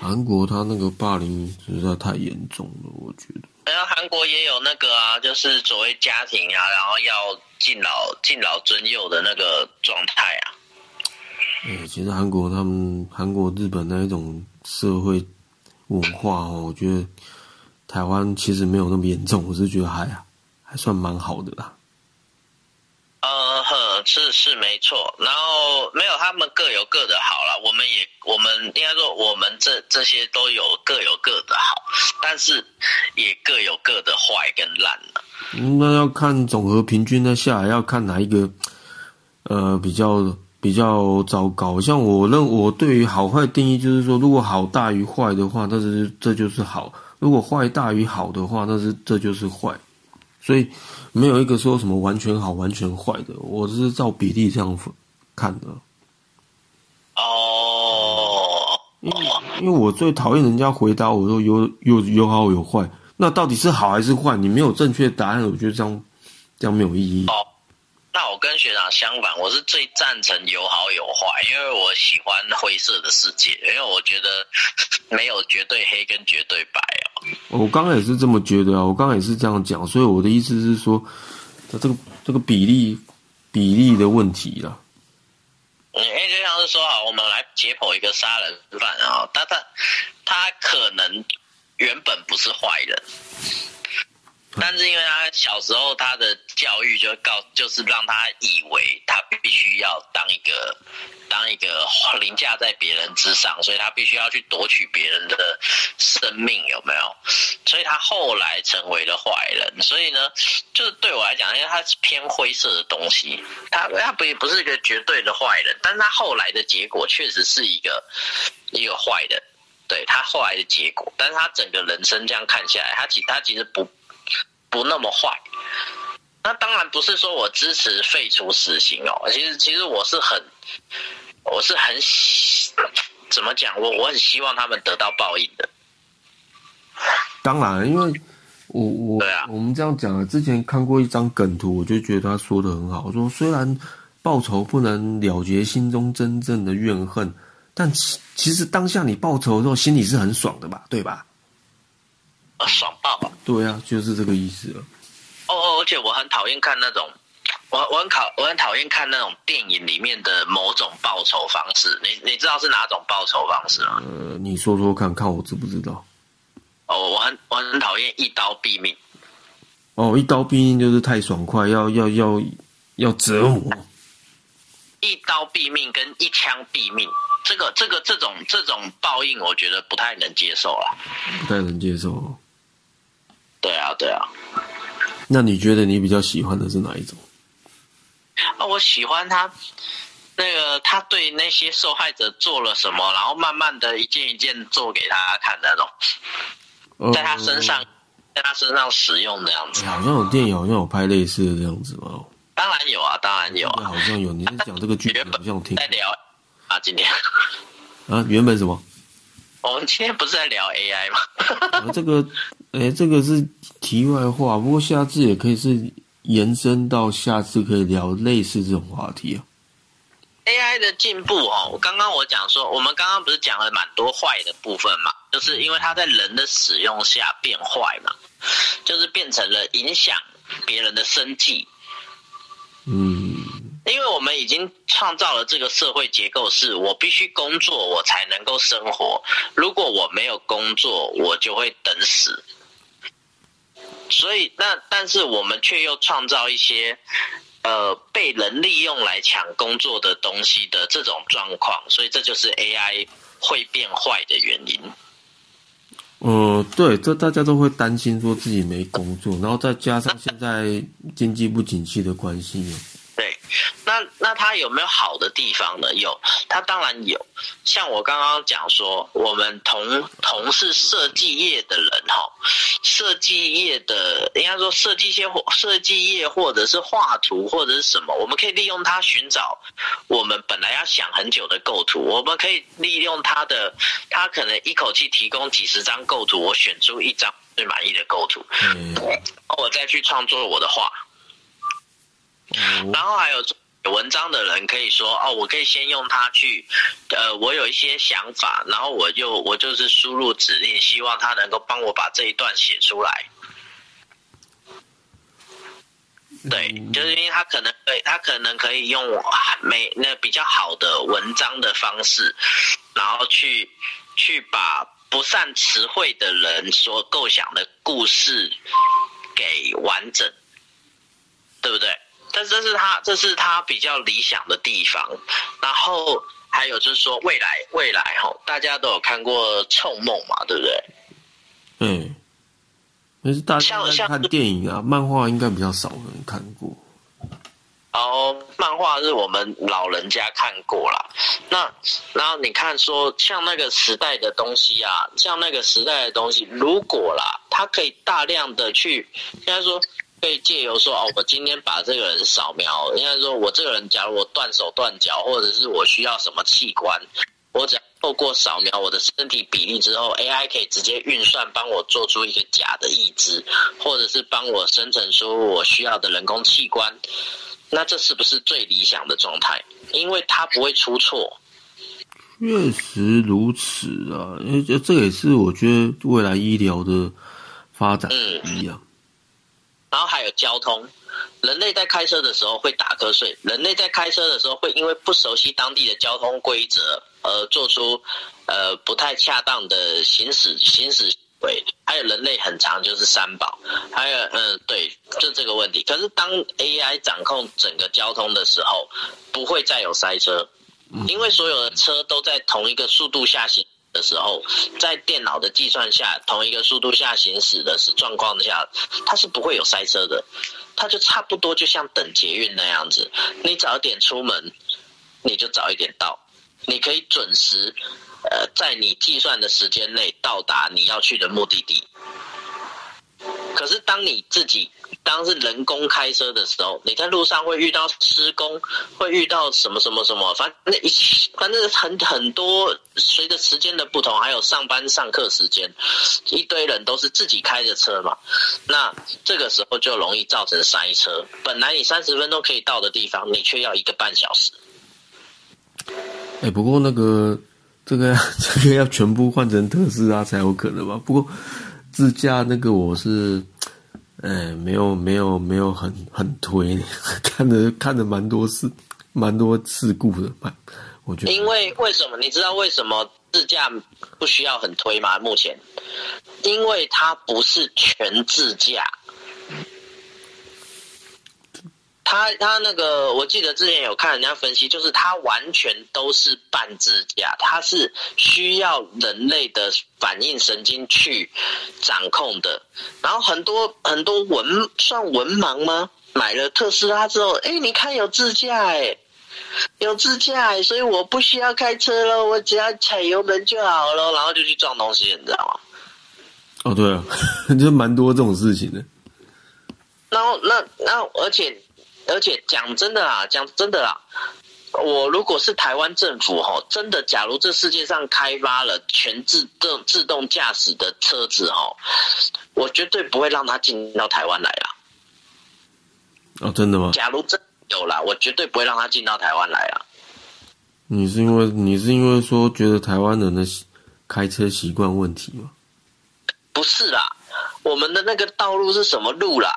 韩国他那个霸凌实在太严重了，我觉得。然后韩国也有那个啊，就是所谓家庭啊，然后要敬老敬老尊幼的那个状态啊。哎，其实韩国他们韩国日本那一种社会文化哦，我觉得台湾其实没有那么严重，我是觉得还还算蛮好的啦。呃呵，是是没错，然后没有他们各有各的好了，我们也我们应该说我们这这些都有各有各的好，但是也各有各的坏跟烂了。那要看总和平均的下来，要看哪一个呃比较比较糟糕。像我认我对于好坏定义就是说，如果好大于坏的话，那是这就是好；如果坏大于好的话，那是这就是坏。所以没有一个说什么完全好、完全坏的，我是照比例这样看的。哦，因为因为我最讨厌人家回答我说有有有好有坏，那到底是好还是坏？你没有正确答案，我觉得这样这样没有意义。哦，那我跟学长相反，我是最赞成有好有坏，因为我喜欢灰色的世界，因为我觉得没有绝对黑跟绝对白哦。我刚刚也是这么觉得啊，我刚刚也是这样讲，所以我的意思是说，这个这个比例比例的问题啦。嗯，因为就像是说，啊，我们来解剖一个杀人犯啊，他他他可能原本不是坏人，但是因为他小时候他的教育就告，就是让他以为他必须要当一个当一个凌驾在别人之上，所以他必须要去夺取别人的生命，有没有？所以他后来成为了坏人。所以呢，就是对我来讲，因为他是偏灰色的东西，他他不也不是一个绝对的坏人，但他后来的结果确实是一个一个坏人。对他后来的结果，但是他整个人生这样看下来，他其他其实不不那么坏。那当然不是说我支持废除死刑哦，其实其实我是很我是很怎么讲，我我很希望他们得到报应的。当然，因为我我、我们这样讲啊，之前看过一张梗图，我就觉得他说的很好，我说虽然报仇不能了结心中真正的怨恨，但其其实当下你报仇的时候，心里是很爽的吧，对吧？啊，爽爆了！对啊，就是这个意思了。哦哦，而且我很讨厌看那种，我我很讨我很讨厌看那种电影里面的某种报仇方式。你你知道是哪种报仇方式吗？呃，你说说看看我知不知道？哦，我很我很讨厌一刀毙命。哦，一刀毙命就是太爽快，要要要要折磨。一刀毙命跟一枪毙命，这个这个这种这种报应，我觉得不太能接受啦。不太能接受。对啊，对啊。那你觉得你比较喜欢的是哪一种？啊，我喜欢他那个他对那些受害者做了什么，然后慢慢的一件一件做给大家看的那种，呃在他身上在他身上使用的样子。好像有电影好像有拍类似的这样子哦。当然有啊，当然有啊。好像有，你是讲这个剧本，好像我听在聊啊，今天 啊，原本什么？我们今天不是在聊 AI 吗？啊，这个，哎，这个是题外话，不过下次也可以是延伸到下次可以聊类似这种话题啊。AI 的进步哦，我刚刚我讲说，我们刚刚不是讲了蛮多坏的部分嘛，就是因为它在人的使用下变坏嘛，就是变成了影响别人的生计。嗯，因为我们已经创造了这个社会结构，是我必须工作，我才能够生活。如果我没有工作，我就会等死。所以，那但是我们却又创造一些。呃，被人利用来抢工作的东西的这种状况，所以这就是 AI 会变坏的原因。呃，对，这大家都会担心说自己没工作，然后再加上现在经济不景气的关系。对，那那它有没有好的地方呢？有，它当然有。像我刚刚讲说，我们同同是设计业的人哈，设计业的应该说设计些或设计业或者是画图或者是什么，我们可以利用它寻找我们本来要想很久的构图，我们可以利用它的，它可能一口气提供几十张构图，我选出一张最满意的构图，嗯，我再去创作我的画。然后还有文章的人可以说哦，我可以先用它去，呃，我有一些想法，然后我就我就是输入指令，希望它能够帮我把这一段写出来。对，就是因为他可能对他可能可以用没那比较好的文章的方式，然后去去把不善词汇的人所构想的故事给完整，对不对？但这是他这是他比较理想的地方。然后还有就是说未来未来哈，大家都有看过《臭梦》嘛，对不对？嗯。但是大家在看电影啊，漫画应该比较少人看过。哦，漫画是我们老人家看过啦。那然后你看说，像那个时代的东西啊，像那个时代的东西，如果啦，它可以大量的去，应该说可以借由说哦，我今天把这个人扫描，应该说我这个人，假如我断手断脚，或者是我需要什么器官，我只要。透过扫描我的身体比例之后，AI 可以直接运算，帮我做出一个假的义肢，或者是帮我生成出我需要的人工器官。那这是不是最理想的状态？因为它不会出错。确实如此啊，因为这也是我觉得未来医疗的发展一样。然后还有交通。人类在开车的时候会打瞌睡，人类在开车的时候会因为不熟悉当地的交通规则而做出呃不太恰当的行驶行驶行为。还有人类很长就是三宝，还有嗯对，就这个问题。可是当 AI 掌控整个交通的时候，不会再有塞车，因为所有的车都在同一个速度下行的时候，在电脑的计算下，同一个速度下行驶的是状况下，它是不会有塞车的。它就差不多就像等捷运那样子，你早点出门，你就早一点到，你可以准时，呃，在你计算的时间内到达你要去的目的地。可是当你自己当是人工开车的时候，你在路上会遇到施工，会遇到什么什么什么，反正一反正很很多，随着时间的不同，还有上班上课时间，一堆人都是自己开着车嘛，那这个时候就容易造成塞车。本来你三十分钟可以到的地方，你却要一个半小时。哎，不过那个这个 这个要全部换成特斯拉才有可能吧？不过。自驾那个我是，呃，没有没有没有很很推，看着看着蛮多事，蛮多事故的，蛮我觉得。因为为什么？你知道为什么自驾不需要很推吗？目前，因为它不是全自驾。他他那个，我记得之前有看人家分析，就是他完全都是半自驾，他是需要人类的反应神经去掌控的。然后很多很多文算文盲吗？买了特斯拉之后，哎，你看有自驾哎，有自驾，所以我不需要开车了，我只要踩油门就好了，然后就去撞东西，你知道吗？哦，对啊，就蛮多这种事情的。然后那那而且。而且讲真的啊，讲真的啊，我如果是台湾政府哈，真的，假如这世界上开发了全自动自动驾驶的车子哈，我绝对不会让它进到台湾来啊。哦，真的吗？假如真有啦，我绝对不会让它进到台湾来啊。你是因为你是因为说觉得台湾人的开车习惯问题吗？不是啦，我们的那个道路是什么路啦？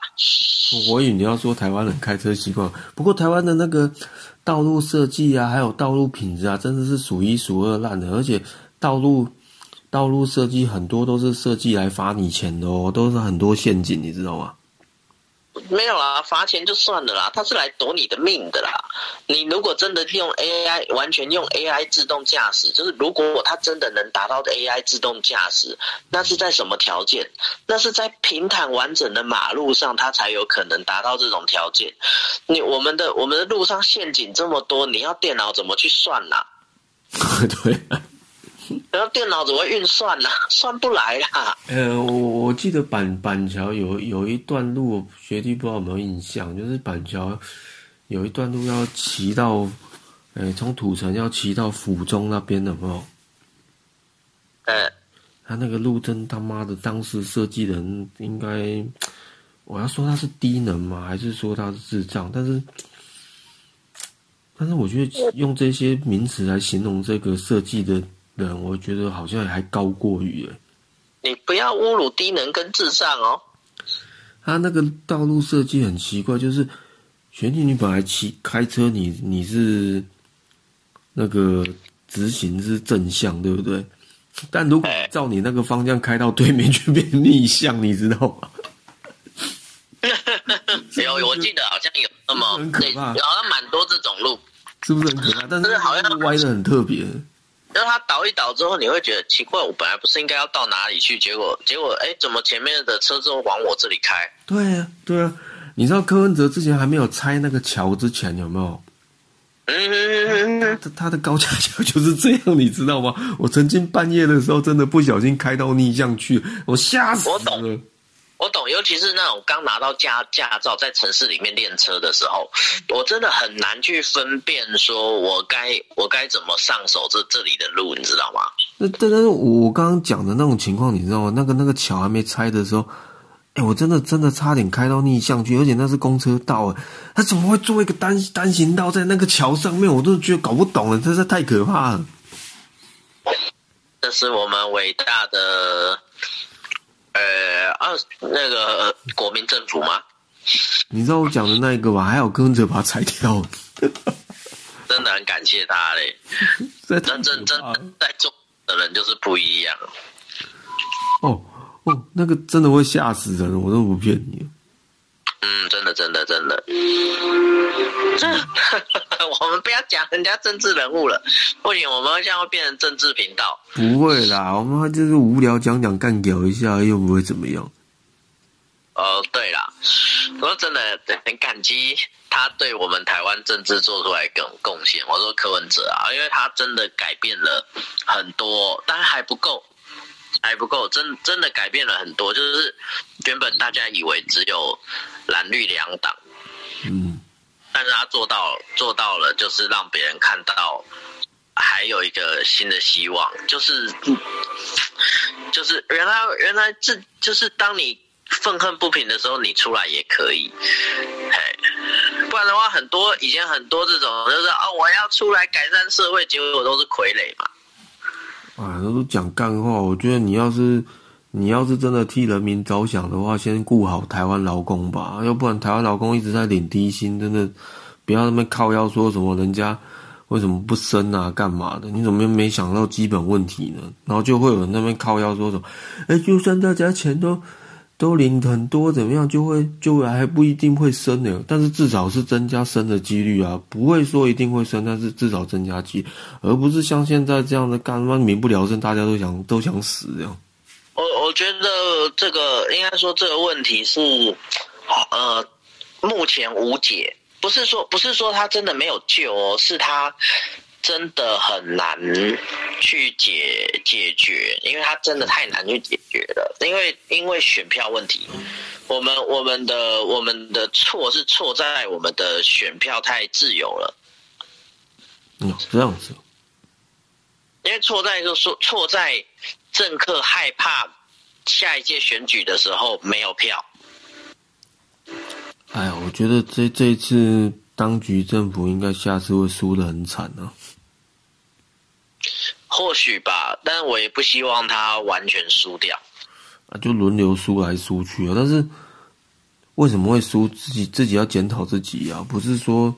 我以为你要说台湾人开车习惯，不过台湾的那个道路设计啊，还有道路品质啊，真的是数一数二烂的。而且道路道路设计很多都是设计来罚你钱的哦，都是很多陷阱，你知道吗？没有啦，罚钱就算了啦，他是来夺你的命的啦。你如果真的用 AI，完全用 AI 自动驾驶，就是如果他真的能达到 AI 自动驾驶，那是在什么条件？那是在平坦完整的马路上，他才有可能达到这种条件。你我们的我们的路上陷阱这么多，你要电脑怎么去算呐、对。然后电脑怎么运算呢、算不来啦。呃，我我记得板板桥有有一段路，学弟不知道有没有印象，就是板桥有一段路要骑到，呃，从土城要骑到府中那边的，有没有？呃，他那个路灯他妈的，当时设计人应该，我要说他是低能吗？还是说他是智障？但是，但是我觉得用这些名词来形容这个设计的人，我觉得好像还高过于诶。你不要侮辱低能跟智障哦。他那个道路设计很奇怪，就是学弟，你本来骑开车你，你是那个直行是正向，对不对？但如果哎照你那个方向开到对面，去变逆向，你知道吗？有，我记得好像有那么很可怕对好像蛮多这种路。是不是很可怕？但是是好像歪的很特别。然后它倒一倒之后，你会觉得奇怪，我本来不是应该要到哪里去，结果结果哎，怎么前面的车子往我这里开？对啊，对啊。你知道柯文哲之前还没有拆那个桥之前，有没有？嗯，他他的高架桥就是 这样，你知道吗？我曾经半夜的时候，真的不小心开到逆向去，我吓死我懂了。我懂，尤其是那种刚拿到驾驾照在城市里面练车的时候，我真的很难去分辨，说我该我该怎么上手这这里的路，你知道吗？那但但是我刚刚讲的那种情况，你知道吗？那个那个桥还没拆的时候，哎、我真的真的差点开到逆向去，而且那是公车道，哎，他怎么会做一个单单行道在那个桥上面？我都觉得搞不懂了，真是太可怕了。这是我们伟大的呃二那个呃国民政府吗？你知道我讲的那一个吧？还好跟着把它拆掉，真的很感谢他嘞，真正真正在做的人就是不一样。哦哦，那个真的会吓死人，我都不骗你。嗯，真的，真的，真的。我们不要讲人家政治人物了，不行，我们这样会变成政治频道。不会啦，我们就是无聊讲讲干屌一下，又不会怎么样。哦，对啦，我真的很感激他对我们台湾政治做出来贡贡献。我说柯文哲啊，因为他真的改变了很多，但还不够，还不够，真真的改变了很多。就是原本大家以为只有蓝绿两党，嗯，但是他做到做到了，就是让别人看到还有一个新的希望，就是就是原来原来这就是当你愤恨不平的时候，你出来也可以，嘿，不然的话，很多以前很多这种就是哦，我要出来改善社会，结果都是傀儡嘛。啊，都是讲干话。我觉得你要是你要是真的替人民着想的话，先顾好台湾劳工吧，要不然台湾劳工一直在领低薪，真的不要那么靠腰说什么人家为什么不生啊，干嘛的？你怎么没想到基本问题呢？然后就会有人那边靠腰说什么，哎，就算大家钱都都领很多，怎么样就会就会还不一定会生呢？但是至少是增加生的几率啊，不会说一定会生，但是至少增加几率，而不是像现在这样的干他妈民不聊生，大家都想都想死这样。我我觉得这个应该说这个问题是，呃，目前无解。不是说不是说他真的没有救哦，是他真的很难去解解决，因为他真的太难去解决了。因为因为选票问题，我们我们的我们的错是错在我们的选票太自由了，嗯，这样子，因为错在就说错在政客害怕下一届选举的时候没有票。哎呀，我觉得这这一次当局政府应该下次会输得很惨啊。或许吧，但是我也不希望他完全输掉。啊，就轮流输来输去啊。但是为什么会输？自己自己要检讨自己啊，不是说，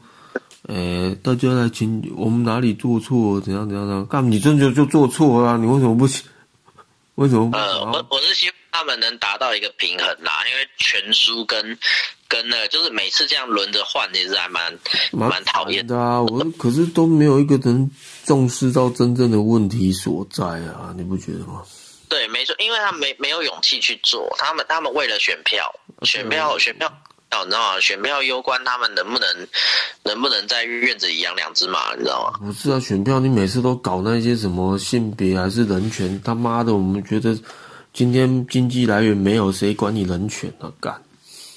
呃，大家来请我们哪里做错，怎样怎样怎样？干，你真的就做错了，你为什么不？为什么？呃，我我是希望他们能达到一个平衡啦，因为全输跟跟那个就是每次这样轮着换，其实还蛮蛮讨厌的啊。我可是都没有一个人重视到真正的问题所在啊，你不觉得吗？对，没错，因为他没没有勇气去做，他们他们为了选票，选票选票，哦，你知道吗？选票攸关他们能不能能不能在院子里养两只马，你知道吗？不是啊，选票你每次都搞那些什么性别还是人权，他妈的，我们觉得今天经济来源没有，谁管你人权啊？干！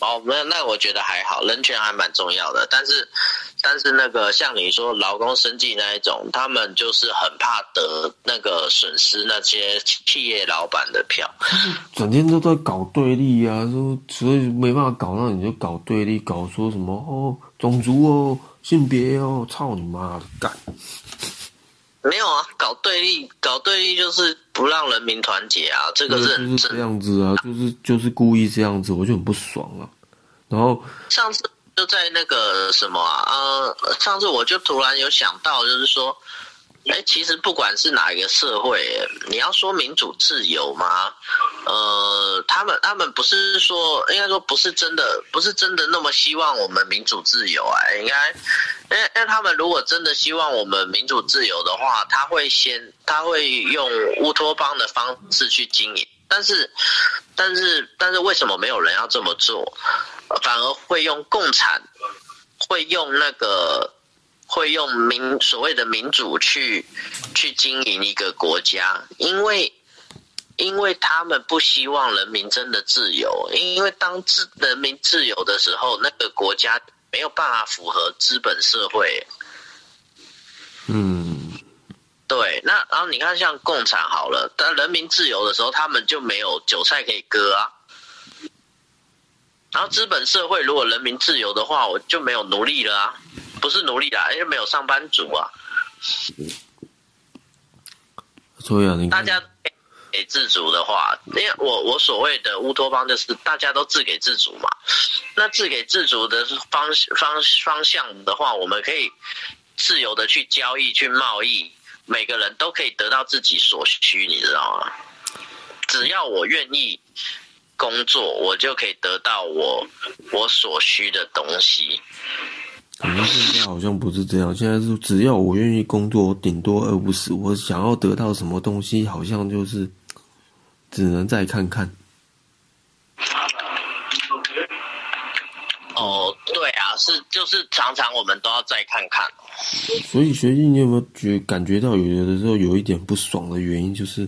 哦，那那我觉得还好，人权还蛮重要的。但是，但是那个像你说劳工生计那一种，他们就是很怕得那个损失那些企业老板的票，整天都在搞对立啊，说所以没办法搞，那你就搞对立，搞说什么哦，种族哦，性别哦，操你妈的干！没有啊，搞对立，搞对立就是不让人民团结啊，这个是就是这样子啊，就是就是故意这样子，我就很不爽啊。然后上次就在那个什么啊，呃，上次我就突然有想到，就是说，哎，其实不管是哪一个社会，你要说民主自由吗？呃，他们他们不是说，应该说不是真的，不是真的那么希望我们民主自由啊。应该，因为他们如果真的希望我们民主自由的话，他会先他会用乌托邦的方式去经营，但是但是但是为什么没有人要这么做？反而会用共产，会用那个，会用民所谓的民主去去经营一个国家，因为因为他们不希望人民真的自由，因为当自人民自由的时候，那个国家没有办法符合资本社会。嗯，对，那然后你看像共产好了，但人民自由的时候，他们就没有韭菜可以割啊。然后资本社会如果人民自由的话，我就没有奴隶了啊，不是奴隶啦，因为没有上班族啊。所以啊，你大家给自主的话，因为我我所谓的乌托邦就是大家都自给自足嘛。那自给自足的方方方向的话，我们可以自由的去交易、去贸易，每个人都可以得到自己所需，你知道吗？只要我愿意。工作，我就可以得到我我所需的东西。可能现在好像不是这样，现在是只要我愿意工作，我顶多饿不死。我想要得到什么东西，好像就是只能再看看。哦，对啊，是就是常常我们都要再看看。所以学弟，你有没有觉感觉到有的时候有一点不爽的原因，就是？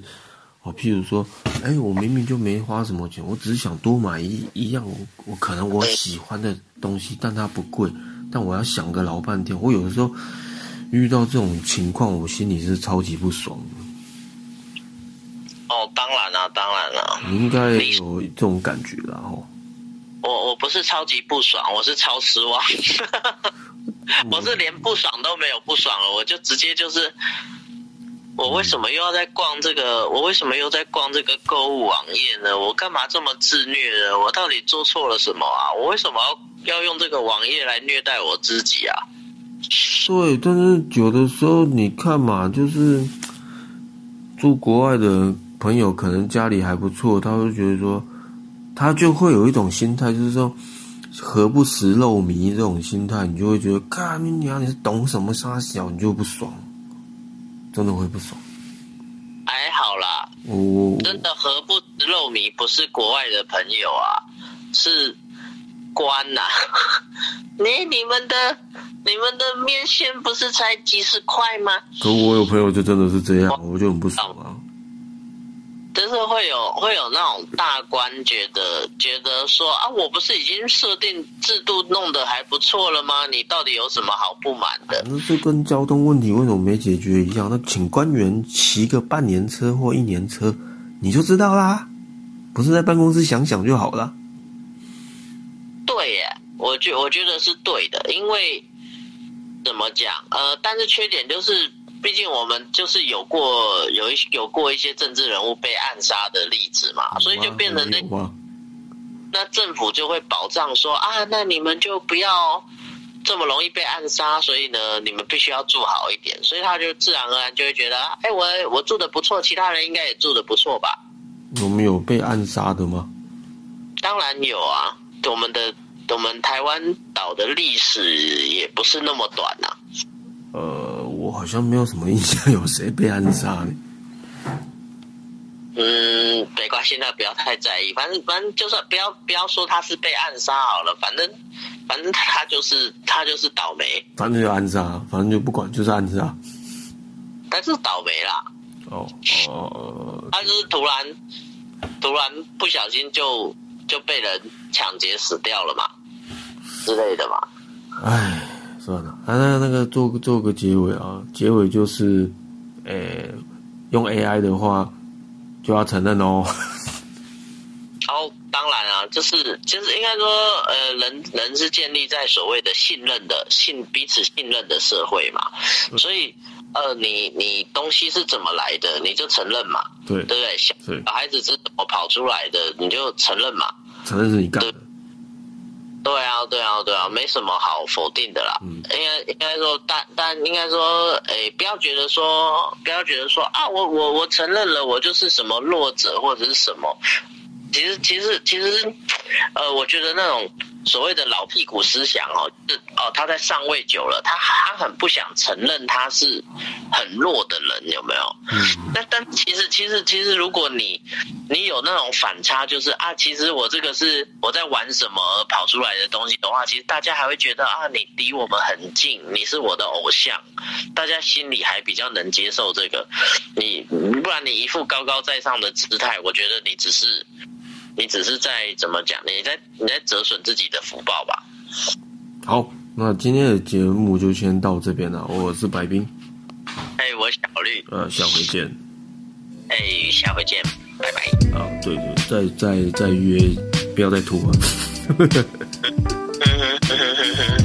我譬如说，哎，我明明就没花什么钱，我只是想多买一一样我我可能我喜欢的东西，但它不贵，但我要想个老半天。我有的时候遇到这种情况，我心里是超级不爽的。哦，当然了，当然了，你应该有这种感觉了哦。我我不是超级不爽，我是超失望。我是连不爽都没有不爽了，我就直接就是。我为什么又要在逛这个？我为什么又在逛这个购物网页呢？我干嘛这么自虐呢？我到底做错了什么啊？我为什么要要用这个网页来虐待我自己啊？对，但是有的时候你看嘛，就是住国外的朋友，可能家里还不错，他会觉得说，他就会有一种心态，就是说，何不食肉糜这种心态，你就会觉得，看你娘，你是懂什么沙小，你就不爽。真的会不爽，还好啦。哦，真的何不食肉糜？不是国外的朋友啊，是官呐。你你们的你们的面线不是才几十块吗？可我有朋友就真的是这样，我就很不爽啊。就是会有会有那种大官觉得觉得说啊，我不是已经设定制度弄得还不错了吗？你到底有什么好不满的？那这跟交通问题为什么没解决一样？那请官员骑个半年车或一年车，你就知道啦，不是在办公室想想就好了。对耶，我觉我觉得是对的，因为怎么讲？呃，但是缺点就是。毕竟我们就是有过有一有过一些政治人物被暗杀的例子嘛，所以就变成那那政府就会保障说啊，那你们就不要这么容易被暗杀，所以呢，你们必须要住好一点，所以他就自然而然就会觉得，哎，我我住的不错，其他人应该也住的不错吧？有没有被暗杀的吗？当然有啊，我们的我们台湾岛的历史也不是那么短呐。呃，我好像没有什么印象有谁被暗杀呢。嗯，没关系，那不要太在意。反正反正就算不要不要说他是被暗杀好了，反正反正他就是他就是倒霉。反正就暗杀，反正就不管，就是暗杀。但是倒霉啦。哦哦。他就是突然突然不小心就就被人抢劫死掉了嘛，之类的嘛。唉。算了，啊，那那个做做个结尾啊，结尾就是，诶，用 AI 的话就要承认哦。哦，当然啊，就是就是应该说，呃，人人是建立在所谓的信任的信彼此信任的社会嘛，所以呃，你你东西是怎么来的，你就承认嘛，对对不对？小孩子是怎么跑出来的，你就承认嘛，承认是你干的。对啊，对啊，对啊，没什么好否定的啦。嗯，应该应该说，但但应该说，诶，不要觉得说，不要觉得说啊，我我我承认了，我就是什么弱者或者是什么。其实其实其实，呃，我觉得那种。所谓的老屁股思想哦，是哦，他在上位久了，他他很不想承认他是很弱的人，有没有？嗯。但但其实其实其实，如果你你有那种反差，就是啊，其实我这个是我在玩什么而跑出来的东西的话，其实大家还会觉得啊，你离我们很近，你是我的偶像，大家心里还比较能接受这个。你不然你一副高高在上的姿态，我觉得你只是。你只是在怎么讲？你在你在折损自己的福报吧。好，那今天的节目就先到这边了。我是白冰，哎，我小绿，呃，下回见。哎，下回见，拜拜。啊，对对，再再再约，不要再拖。